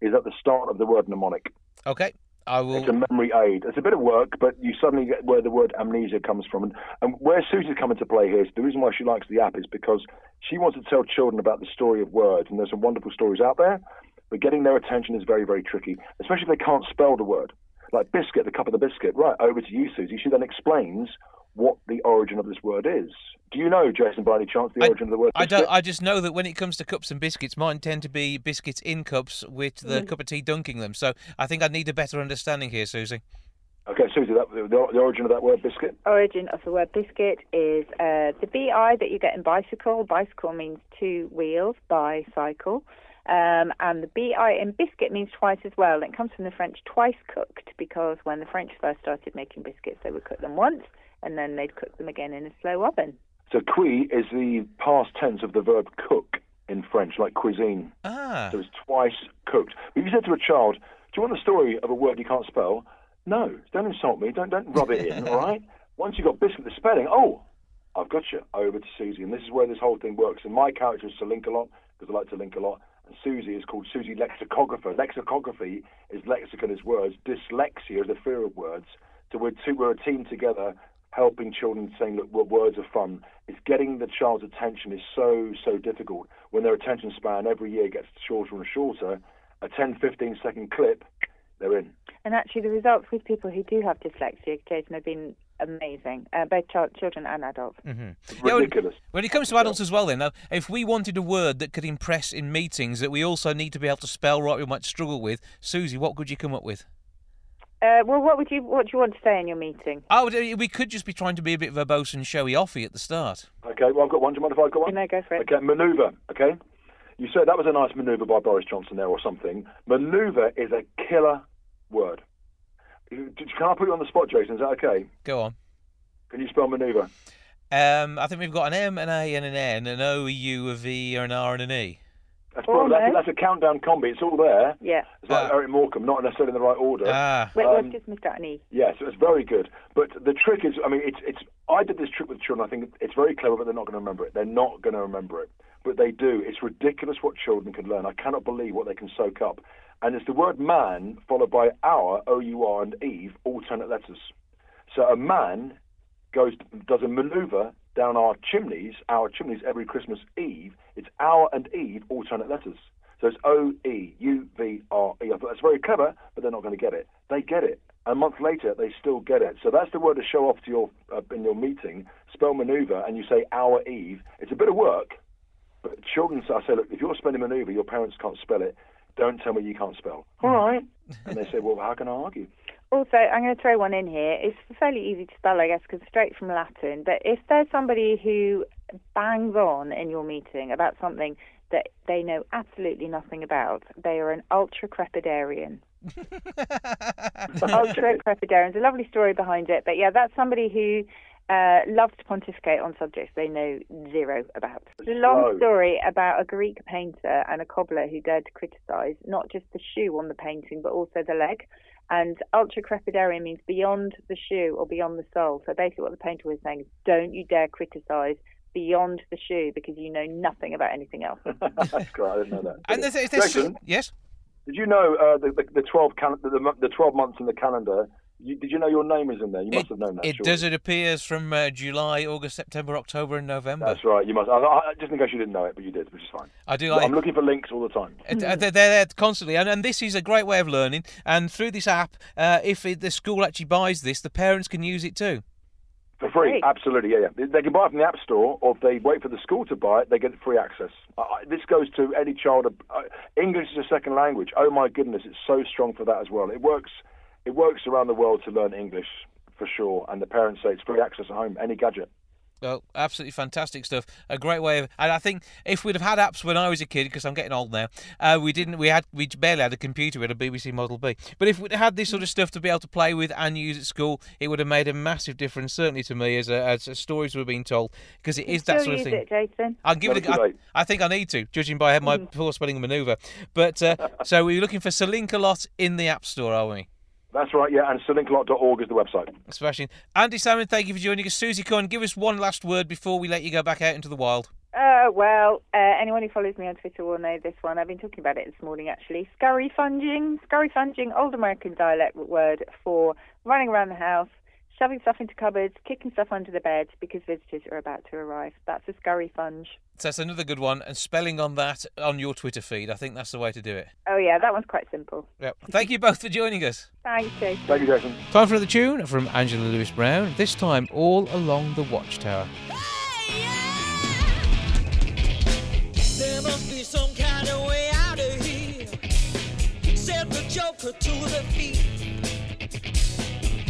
is at the start of the word mnemonic. Okay. I will. It's a memory aid. It's a bit of work, but you suddenly get where the word amnesia comes from. And, and where Susie's come into play here is the reason why she likes the app is because she wants to tell children about the story of words. And there's some wonderful stories out there, but getting their attention is very, very tricky, especially if they can't spell the word. Like biscuit, the cup of the biscuit. Right, over to you, Susie. She then explains what the origin of this word is. Do you know, Jason, by any chance, the origin of the word I biscuit? don't. I just know that when it comes to cups and biscuits, mine tend to be biscuits in cups with the Mm. cup of tea dunking them. So I think I need a better understanding here, Susie. Okay, Susie, that, the, the origin of that word biscuit? Origin of the word biscuit is uh, the bi that you get in bicycle. Bicycle means two wheels, bicycle. Um, and the bi in biscuit means twice as well. It comes from the French twice cooked because when the French first started making biscuits, they would cook them once and then they'd cook them again in a slow oven. So cuit is the past tense of the verb cook in French, like cuisine. Ah. So it's twice cooked. But if you said to a child, "Do you want the story of a word you can't spell?" No, don't insult me. Don't don't rub it in. *laughs* all right. Once you've got biscuit, the spelling. Oh, I've got you. Over to Susie, and this is where this whole thing works. And my character is Sir Linkalot because I like to link a lot. Susie is called Susie Lexicographer. Lexicography is lexicon is words. Dyslexia is the fear of words. So we're, two, we're a team together helping children saying that words are fun. It's getting the child's attention is so, so difficult. When their attention span every year gets shorter and shorter, a 10, 15 second clip, they're in. And actually, the results with people who do have dyslexia, Jason, have been amazing, uh, both child, children and adults. Mm-hmm. Ridiculous. when it comes to adults as well, then, now, if we wanted a word that could impress in meetings that we also need to be able to spell right, we might struggle with, Susie, what could you come up with? Uh, well, what would you what do you want to say in your meeting? Oh, we could just be trying to be a bit verbose and showy offy at the start. Okay, well, I've got one. Do you mind if I've got one? No, go for it. Okay, manoeuvre. Okay, you said that was a nice manoeuvre by Boris Johnson there, or something. Manoeuvre is a killer word. Can I put you on the spot, Jason? Is that okay? Go on. Can you spell manoeuvre? Um, I think we've got an M, an A, and an N, an O, a U, a V, an R, and an E. That's, probably, that's, that's, a countdown combi. It's all there. Yeah. It's like uh, Eric Morecambe, not necessarily in the right order. Ah. Wait, um, just missed out an E. Yeah, so it's very good. But the trick is, I mean, it's it's. I did this trick with children. I think it's very clever, but they're not going to remember it. They're not going to remember it, but they do. It's ridiculous what children can learn. I cannot believe what they can soak up. And it's the word man followed by our O U R and Eve alternate letters. So a man goes does a manoeuvre down our chimneys, our chimneys every Christmas Eve. It's our and Eve alternate letters. So it's O E U V R E. I thought that's very clever, but they're not going to get it. They get it. A month later, they still get it. So that's the word to show off to your uh, in your meeting. Spell manoeuvre, and you say our Eve. It's a bit of work, but children. I say, look, if you're spelling manoeuvre, your parents can't spell it. Don't tell me you can't spell. Mm. All right. and they said, well, how can I argue? Also, I'm going to throw one in here. It's fairly easy to spell, I guess, because straight from Latin. But if there's somebody who bangs on in your meeting about something that they know absolutely nothing about, they are an ultra crepidarian. *laughs* ultra crepidarian. There's a lovely story behind it, but yeah, that's somebody who uh, loves to pontificate on subjects they know zero about. It's a long story about a Greek painter and a cobbler who dared to criticise not just the shoe on the painting, but also the leg. And ultra crepidarian means beyond the shoe or beyond the sole. So basically, what the painter was saying is, don't you dare criticise beyond the shoe because you know nothing about anything else. *laughs* That's great. I didn't know that. And there's, there's, Jason, yes. Did you know uh, the, the, the twelve cal- the, the twelve months in the calendar? You, did you know your name is in there? You must it, have known that. It surely. does. It appears from uh, July, August, September, October, and November. That's right. You must. I, I, just in case you didn't know it, but you did, which is fine. I do. Like, I'm looking for links all the time. Uh, they're, they're there constantly, and, and this is a great way of learning. And through this app, uh, if it, the school actually buys this, the parents can use it too. For free, Great. absolutely, yeah, yeah. They, they can buy it from the App Store, or if they wait for the school to buy it, they get free access. Uh, this goes to any child. Uh, English is a second language. Oh my goodness, it's so strong for that as well. It works. It works around the world to learn English for sure, and the parents say it's free access at home, any gadget. Well, absolutely fantastic stuff. A great way of, and I think if we'd have had apps when I was a kid, because I'm getting old now, uh, we didn't. We had we barely had a computer. We had a BBC Model B. But if we'd had this sort of stuff to be able to play with and use at school, it would have made a massive difference. Certainly to me, as, a, as stories were being told, because it is that Still sort of thing. it, Jason. I'll give it. Never A, too I, think I need to, judging by my poor spelling manoeuvre. But uh, *laughs* so we're looking for Sir Linkalot in the App Store, are we? That's right, yeah. And sirlinkalot.org is the website. Smashing. Andy Salmon, thank you for joining us. Susie Cohen, give us one last word before we let you go back out into the wild. Uh, well, uh, anyone who follows me on Twitter will know this one. I've been talking about it this morning, actually. Scurry funging. Scurry funging, old American dialect word for running around the house, shoving stuff into cupboards, kicking stuff under the bed because visitors are about to arrive. That's a scurry funge. So that's another good one. And spelling on that on your Twitter feed. I think that's the way to do it. Oh, yeah, that one's quite simple. Yep. Thank you both for joining us. *laughs* Thanks, Jason. Thank you, Jason. Time for another tune from Angela Lewis Brown, this time all along the Watchtower. There must be some kind of way out of here. Said the Joker to the thief.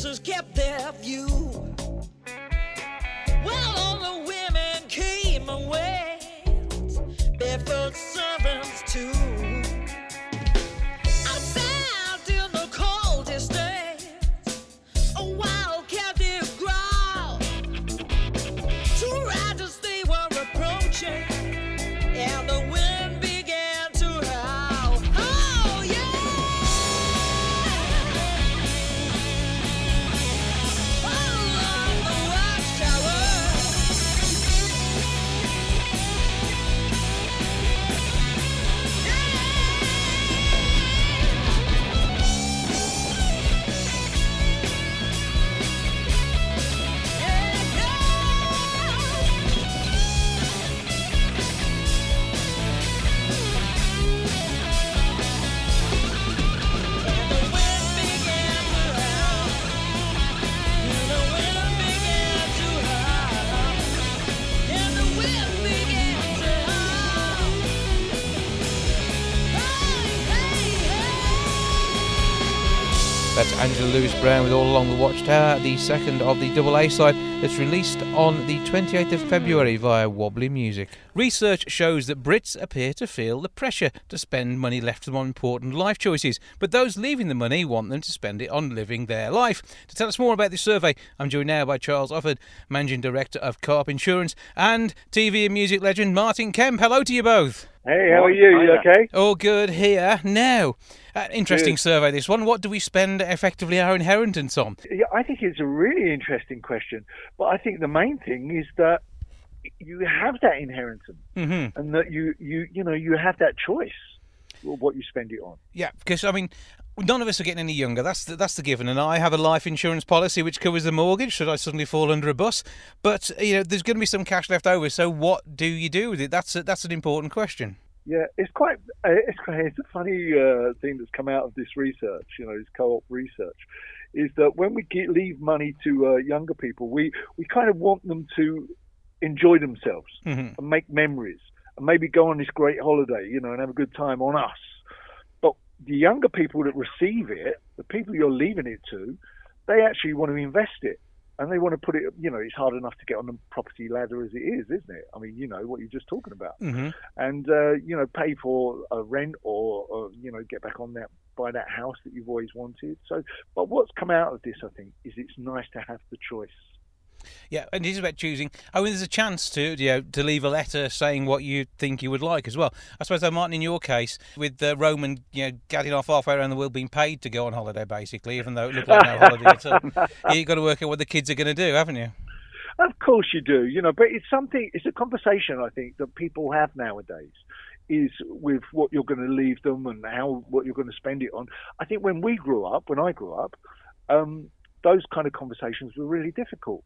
princes kept their view. Brown with All Along the Watchtower, the second of the double A side that's released on the 28th of February via Wobbly Music. Research shows that Brits appear to feel the pressure to spend money left to them on important life choices, but those leaving the money want them to spend it on living their life. To tell us more about this survey, I'm joined now by Charles Offord, Managing Director of Co-op Insurance, and TV and music legend Martin Kemp. Hello to you both. Hey, how are you? You okay? All good here. Now, uh, interesting survey this one. What do we spend effectively our inheritance on? Yeah, I think it's a really interesting question, but I think the main thing is that you have that inheritance, hmm and that you you you know you have that choice what you spend it on. Yeah, because I mean, none of us are getting any younger. That's the, that's the given. And I have a life insurance policy which covers the mortgage should I suddenly fall under a bus. But you know, there's going to be some cash left over. So what do you do with it? That's a, that's an important question. Yeah, it's quite uh, it's quite it's a funny uh, thing that's come out of this research. You know, this co-op research is that when we get, leave money to uh, younger people, we we kind of want them to enjoy themselves Mhm. and make memories and maybe go on this great holiday, you know, and have a good time on us. But the younger people that receive it, the people you're leaving it to, they actually want to invest it. And they want to put it, you know, it's hard enough to get on the property ladder as it is, isn't it? I mean, you know, what you're just talking about Mm-hmm. and uh, you know pay for a rent or, or you know get back on that buy that house that you've always wanted. So, but what's come out of this, I think, is it's nice to have the choice. Yeah, and it is about choosing. I mean, there's a chance to you know to leave a letter saying what you think you would like as well. I suppose, though, Martin, in your case, with uh, Roman, you know, getting off halfway around the world, being paid to go on holiday, basically, even though it looked like no *laughs* holiday at all, you've got to work out what the kids are going to do, haven't you? Of course you do, you know, but it's something. It's a conversation I think that people have nowadays. Is with what you're going to leave them and how what you're going to spend it on. I think when we grew up, when I grew up, um, those kind of conversations were really difficult.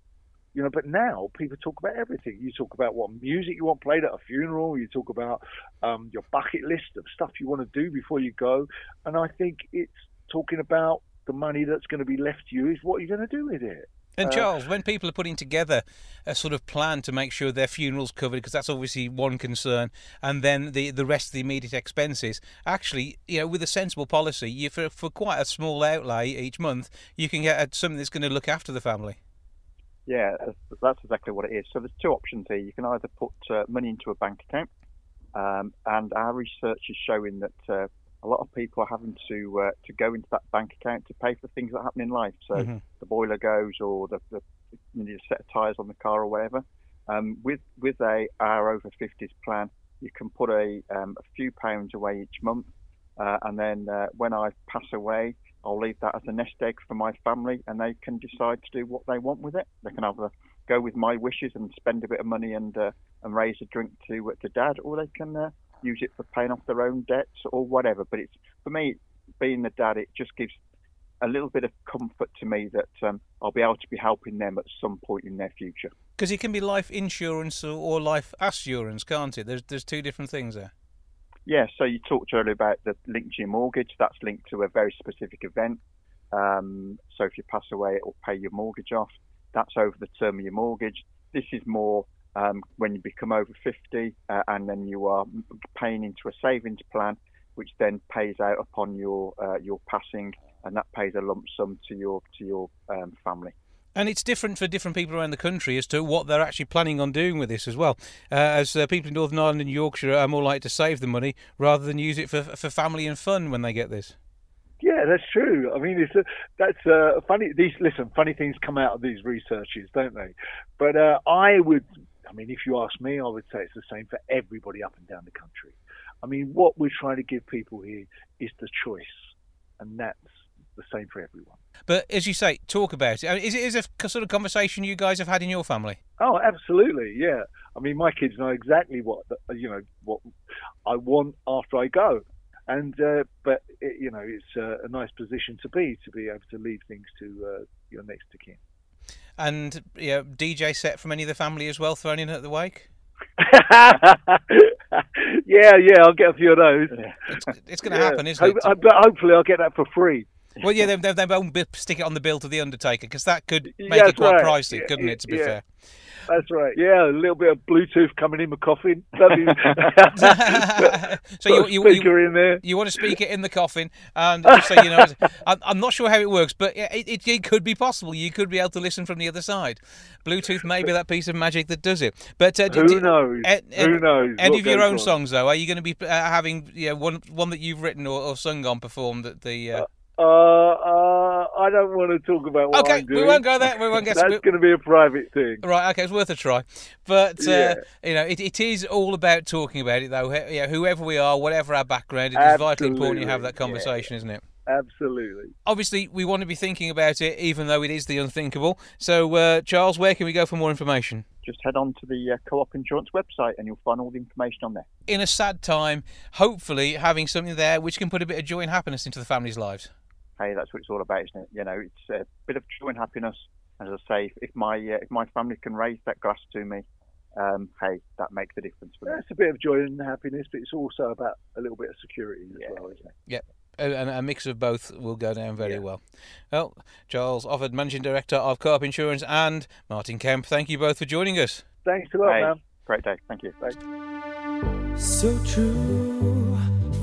You know, but now people talk about everything. You talk about what music you want played at a funeral. You talk about um, your bucket list of stuff you want to do before you go. And I think it's talking about the money that's going to be left to you is what you're going to do with it. And Uh, Charles, when people are putting together a sort of plan to make sure their funeral's covered, because that's obviously one concern, and then the the rest of the immediate expenses, actually, you know, with a sensible policy, you for for quite a small outlay each month, you can get something that's going to look after the family. Yeah, that's- that's exactly what it is. So there's two options here. You can either put uh, money into a bank account, um, and our research is showing that uh, a lot of people are having to uh, to go into that bank account to pay for things that happen in life. So Mhm. the boiler goes, or the, the you need a set of tyres on the car, or whatever. Um, with with a our over 50s plan, you can put a um, a few pounds away each month, uh, and then uh, when I pass away, I'll leave that as a nest egg for my family, and they can decide to do what they want with it. They can either go with my wishes and spend a bit of money and uh, and raise a drink to to dad, or they can uh, use it for paying off their own debts or whatever. But it's for me, being the dad, it just gives a little bit of comfort to me that um, I'll be able to be helping them at some point in their future. Because it can be life insurance or, or life assurance, can't it? There's there's two different things there. Yeah, so you talked earlier about the link to your mortgage. That's linked to a very specific event. Um, so if you pass away, it will pay your mortgage off. That's over the term of your mortgage. This is more um, when you become over 50 uh, and then you are paying into a savings plan, which then pays out upon your uh, your passing, and that pays a lump sum to your to your um, family. And it's different for different people around the country as to what they're actually planning on doing with this as well. Uh, as uh, people in Northern Ireland and Yorkshire are more likely to save the money rather than use it for for family and fun when they get this. Yeah, that's true. I mean, it's a, that's uh, funny. These listen, funny things come out of these researches, don't they? But uh, I would, I mean, if you ask me, I would say it's the same for everybody up and down the country. I mean, what we're trying to give people here is the choice, and that's the same for everyone. But as you say, talk about it. I mean, is it is it a sort of conversation you guys have had in your family? Oh, absolutely, yeah. I mean, my kids know exactly what you know what I want after I go, and uh, but it, you know, it's uh, a nice position to be to be able to leave things to uh, your next to kin. And yeah, DJ set from any of the family as well thrown in at the wake. *laughs* yeah, yeah, I'll get a few of those. It's, it's going to happen, isn't it? uh, But hopefully, I'll get that for free. Well, yeah, *laughs* they, they, they won't stick it on the bill to the Undertaker because that could make That's it quite right. pricey, Yeah, couldn't it? To be yeah. fair. That's right. Yeah, a little bit of Bluetooth coming in my coffin. *laughs* *laughs* So you, you, you, in there. you want to speak it in the coffin, and you know, I'm, I'm not sure how it works, but it, it, it could be possible. You could be able to listen from the other side. Bluetooth may be that piece of magic that does it. But uh, Who d- knows? Who knows Any of your own on? songs, though? Are you going to be uh, having you know, one one that you've written or, or sung on performed at the? Uh... Uh, uh, I don't want to talk about what Okay, I'm doing. we won't go there. We won't get- *laughs* That's we- going to be a private thing. Right, okay, it's worth a try. But uh, you know, it, it is all about talking about it, though. Wh- Yeah, whoever we are, whatever our background, it is vitally important you have that Absolutely, yeah. conversation, isn't it? Absolutely. Obviously, we want to be thinking about it, even though it is the unthinkable. So, uh, Charles, where can we go for more information? Just head on to the uh, Co-op Insurance website and you'll find all the information on there. In a sad time, hopefully having something there which can put a bit of joy and happiness into the family's lives. Hey, that's what it's all about, isn't it? You know, it's a bit of joy and happiness. As I say, if my uh, if my family can raise that glass to me, um, hey, that makes a difference for me. That's a bit of joy and happiness, but it's also about a little bit of security as well, isn't it? Yeah, a, a a mix of both will go down very well. Well, Charles Offord, Managing Director of Co-op Insurance, and Martin Kemp, thank you both for joining us. Thanks a lot, Hey, man. great day. Thank you. So true,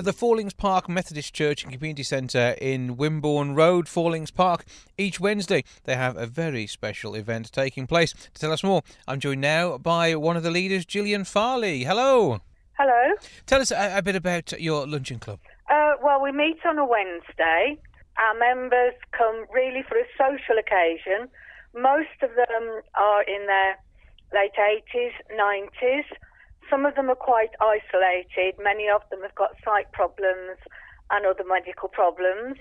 At the Fallings Park Methodist Church and Community Centre in Wimborne Road, Fallings Park, each Wednesday they have a very special event taking place. To tell us more, I'm joined now by one of the leaders, Gillian Farley. Hello. Hello. Tell us a, a bit about your luncheon club. Uh, well, we meet on a Wednesday. Our members come really for a social occasion. Most of them are in their late 80s, 90s. Some of them are quite isolated. Many of them have got sight problems and other medical problems.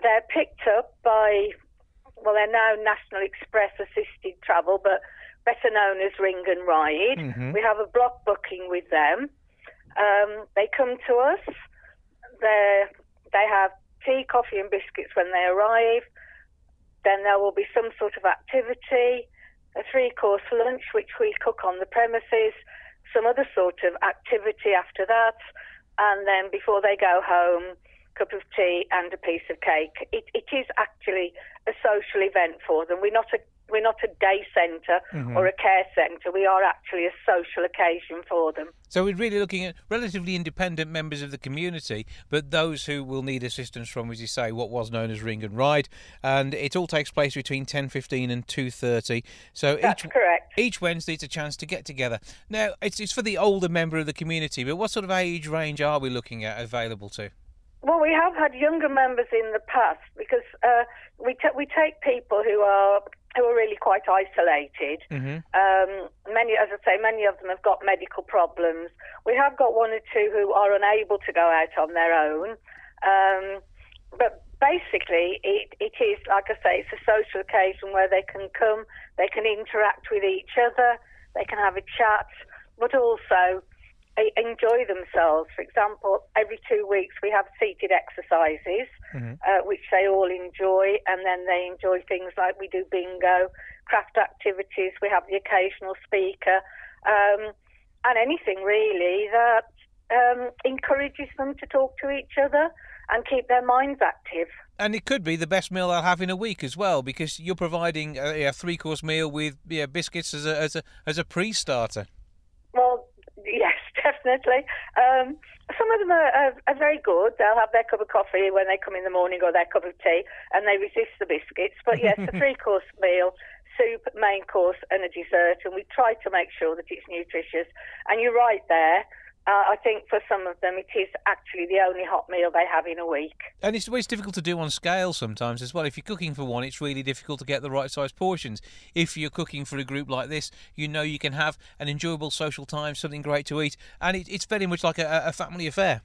They're picked up by, well, they're now National Express Assisted Travel, but better known as Ring and Ride. Mhm. We have a block booking with them. Um, they come to us. They they have tea, coffee, and biscuits when they arrive. Then there will be some sort of activity, a three-course lunch which we cook on the premises, some other sort of activity after that, and then before they go home, cup of tea and a piece of cake. It, it is actually a social event for them. We're not a we're not a day center Mhm. or a care center. We are actually a social occasion for them. So we're really looking at relatively independent members of the community, but those who will need assistance from, as you say, what was known as Ring and Ride, and it all takes place between 10:15 and 2:30. So That's each correct. each Wednesday it's a chance to get together. Now it's it's for the older member of the community, but what sort of age range are we looking at available to? Well, we have had younger members in the past because uh, we ta we take people who are who are really quite isolated. Mm-hmm. Um, many, as I say, many of them have got medical problems. We have got one or two who are unable to go out on their own. Um, but basically, it, it is, like I say, it's a social occasion where they can come, they can interact with each other, they can have a chat, but also enjoy themselves. For example, every two weeks we have seated exercises uh, which they all enjoy, and then they enjoy things like we do bingo, craft activities, we have the occasional speaker, um, and anything really that um, encourages them to talk to each other and keep their minds active. And it could be the best meal they'll have in a week as well, because you're providing a, a three-course meal with yeah, biscuits as a as a as a pre-starter. Well, yes, definitely. Um, some of them are, are, are very good. They'll have their cup of coffee when they come in the morning or their cup of tea, and they resist the biscuits. But yes, a *laughs* three-course meal, soup, main course, and a dessert, and we try to make sure that it's nutritious. And you're right there. Uh, I think for some of them, it is actually the only hot meal they have in a week. And it's, well, it's difficult to do on scale sometimes as well. If you're cooking for one, it's really difficult to get the right size portions. If you're cooking for a group like this, you know you can have an enjoyable social time, something great to eat, and it, it's very much like a, a family affair.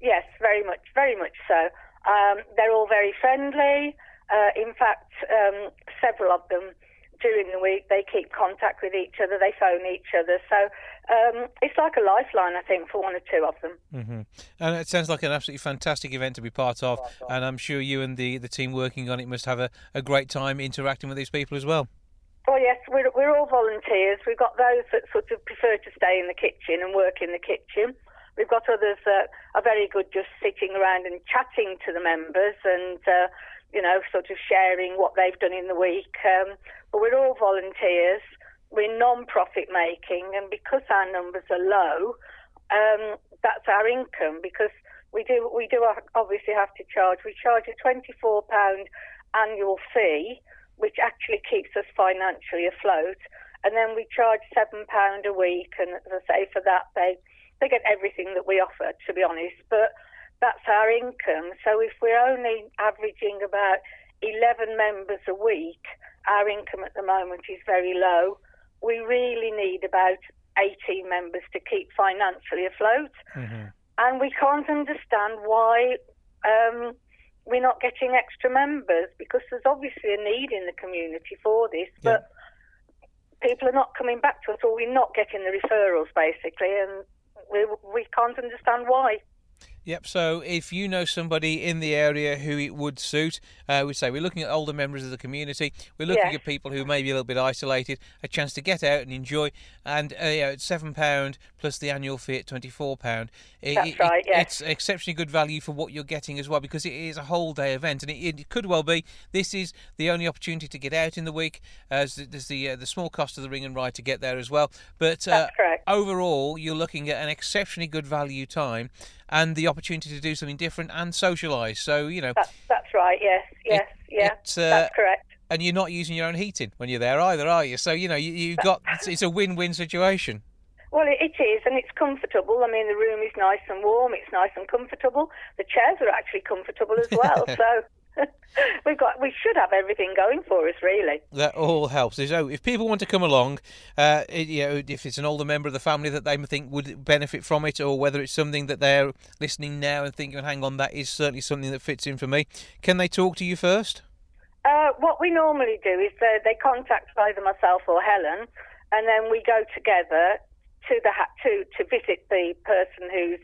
Yes, very much, very much so. Um, they're all very friendly. Uh, in fact, um, several of them during the week they keep contact with each other. They phone each other. So um, it's like a lifeline, I think, for one or two of them. hmm And it sounds like an absolutely fantastic event to be part of, and I'm sure you and the, the team working on it must have a, a great time interacting with these people as well. Oh yes, we're, we're all volunteers. We've got those that sort of prefer to stay in the kitchen and work in the kitchen. We've got others that are very good just sitting around and chatting to the members and, uh, you know, sort of sharing what they've done in the week. Um, but we're all volunteers. We're non-profit making, and because our numbers are low, um, that's our income. Because we do, we do obviously have to charge. We charge a twenty-four pound annual fee, which actually keeps us financially afloat. And then we charge seven pound a week, and as I say, for that they they get everything that we offer, to be honest. But that's our income. So if we're only averaging about eleven members a week, our income at the moment is very low. We really need about 18 members to keep financially afloat. And we can't understand why um, we're not getting extra members because there's obviously a need in the community for this. But people are not coming back to us or we're not getting the referrals basically. And we, we can't understand why. Yep. So if you know somebody in the area who it would suit, uh, we say we're looking at older members of the community. We're looking at people who may be a little bit isolated, a chance to get out and enjoy. And uh, yeah, it's seven pound plus the annual fee at twenty four pound. That's right, yes. It's exceptionally good value for what you're getting as well because it is a whole day event, and it, it could well be this is the only opportunity to get out in the week. As there's the uh, the small cost of the ring and ride to get there as well. But uh, overall, you're looking at an exceptionally good value time and the opportunity to do something different and socialise. So, you know, That's, that's right, yes, yes, yeah. it's, uh, that's correct. and you're not using your own heating when you're there either, are you? So, you know, you, you've got it's, it's a win win situation. Well, it, it is, and it's comfortable. I mean, the room is nice and warm. It's nice and comfortable. The chairs are actually comfortable as well. *laughs* so *laughs* we've got, we should have everything going for us, really. That all helps. So, if people want to come along, uh, you know, if it's an older member of the family that they think would benefit from it, or whether it's something that they're listening now and thinking, "Hang on, that is certainly something that fits in for me," can they talk to you first? Uh, what we normally do is they, they contact either myself or Helen, and then we go together to the to to visit the person who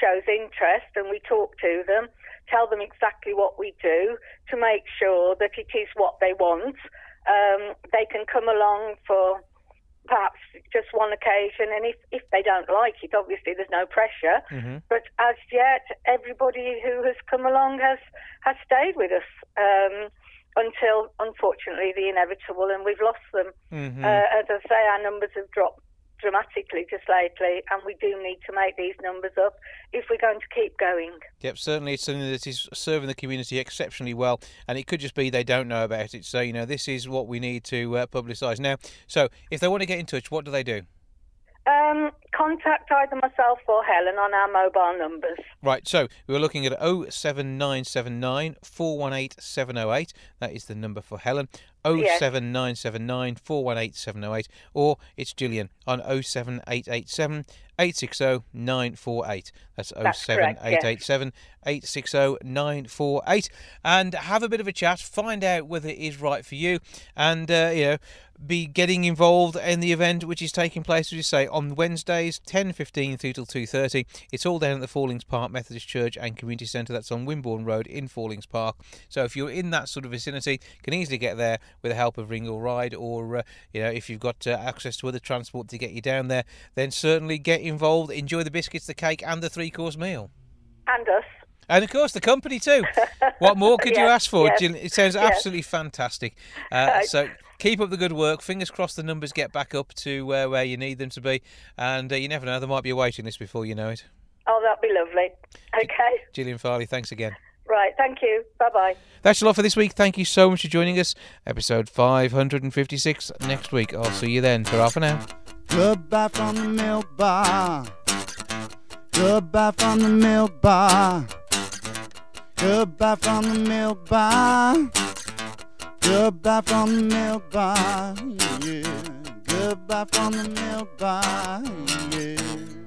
shows interest, and we talk to them, tell them exactly what we do to make sure that it is what they want. Um, they can come along for perhaps just one occasion, and if if they don't like it, obviously there's no pressure. But as yet, everybody who has come along has has stayed with us. Um, until, unfortunately, the inevitable, and we've lost them. Mhm. Uh, as I say, our numbers have dropped dramatically just lately, and we do need to make these numbers up if we're going to keep going. Yep, certainly it's something that is serving the community exceptionally well, and it could just be they don't know about it. So you know, this is what we need to uh, publicise now. So if they want to get in touch, what do they do? Um, contact either myself or Helen on our mobile numbers. Right, so we are looking at 07979 418 708. That is the number for Helen. Yes. 07979 418 708. Or it's Gillian on 07887 860 948. That's That's 07887 860 948. And have a bit of a chat, find out whether it is right for you, and, uh, you know, be getting involved in the event which is taking place, as you say, on Wednesdays, 10.15 through till 2.30. It's all down at the Fallings Park Methodist Church and Community Centre. That's on Wimborne Road in Fallings Park. So if you're in that sort of vicinity, can easily get there with the help of Ring or Ride, or uh, you know, if you've got uh, access to other transport to get you down there, then certainly get involved. Enjoy the biscuits, the cake, and the three-course meal. And us. And of course, the company too. What more could you *laughs* ask for? yes, It sounds yes. absolutely fantastic. Uh, *laughs* so keep up the good work. Fingers crossed the numbers get back up to uh, where you need them to be. And uh, you never know, there might be a waiting list before you know it. Oh, that'd be lovely. Okay. Gillian Farley, thanks again. Right. Thank you. Bye bye. That's a lot for this week. Thank you so much for joining us. Episode 556 next week. I'll see you then. Ta for now. Goodbye from the milk bar. Goodbye from the milk bar. Goodbye from the milk bar. Goodbye from the milk bar. Yeah. Goodbye from the milk bar. Yeah.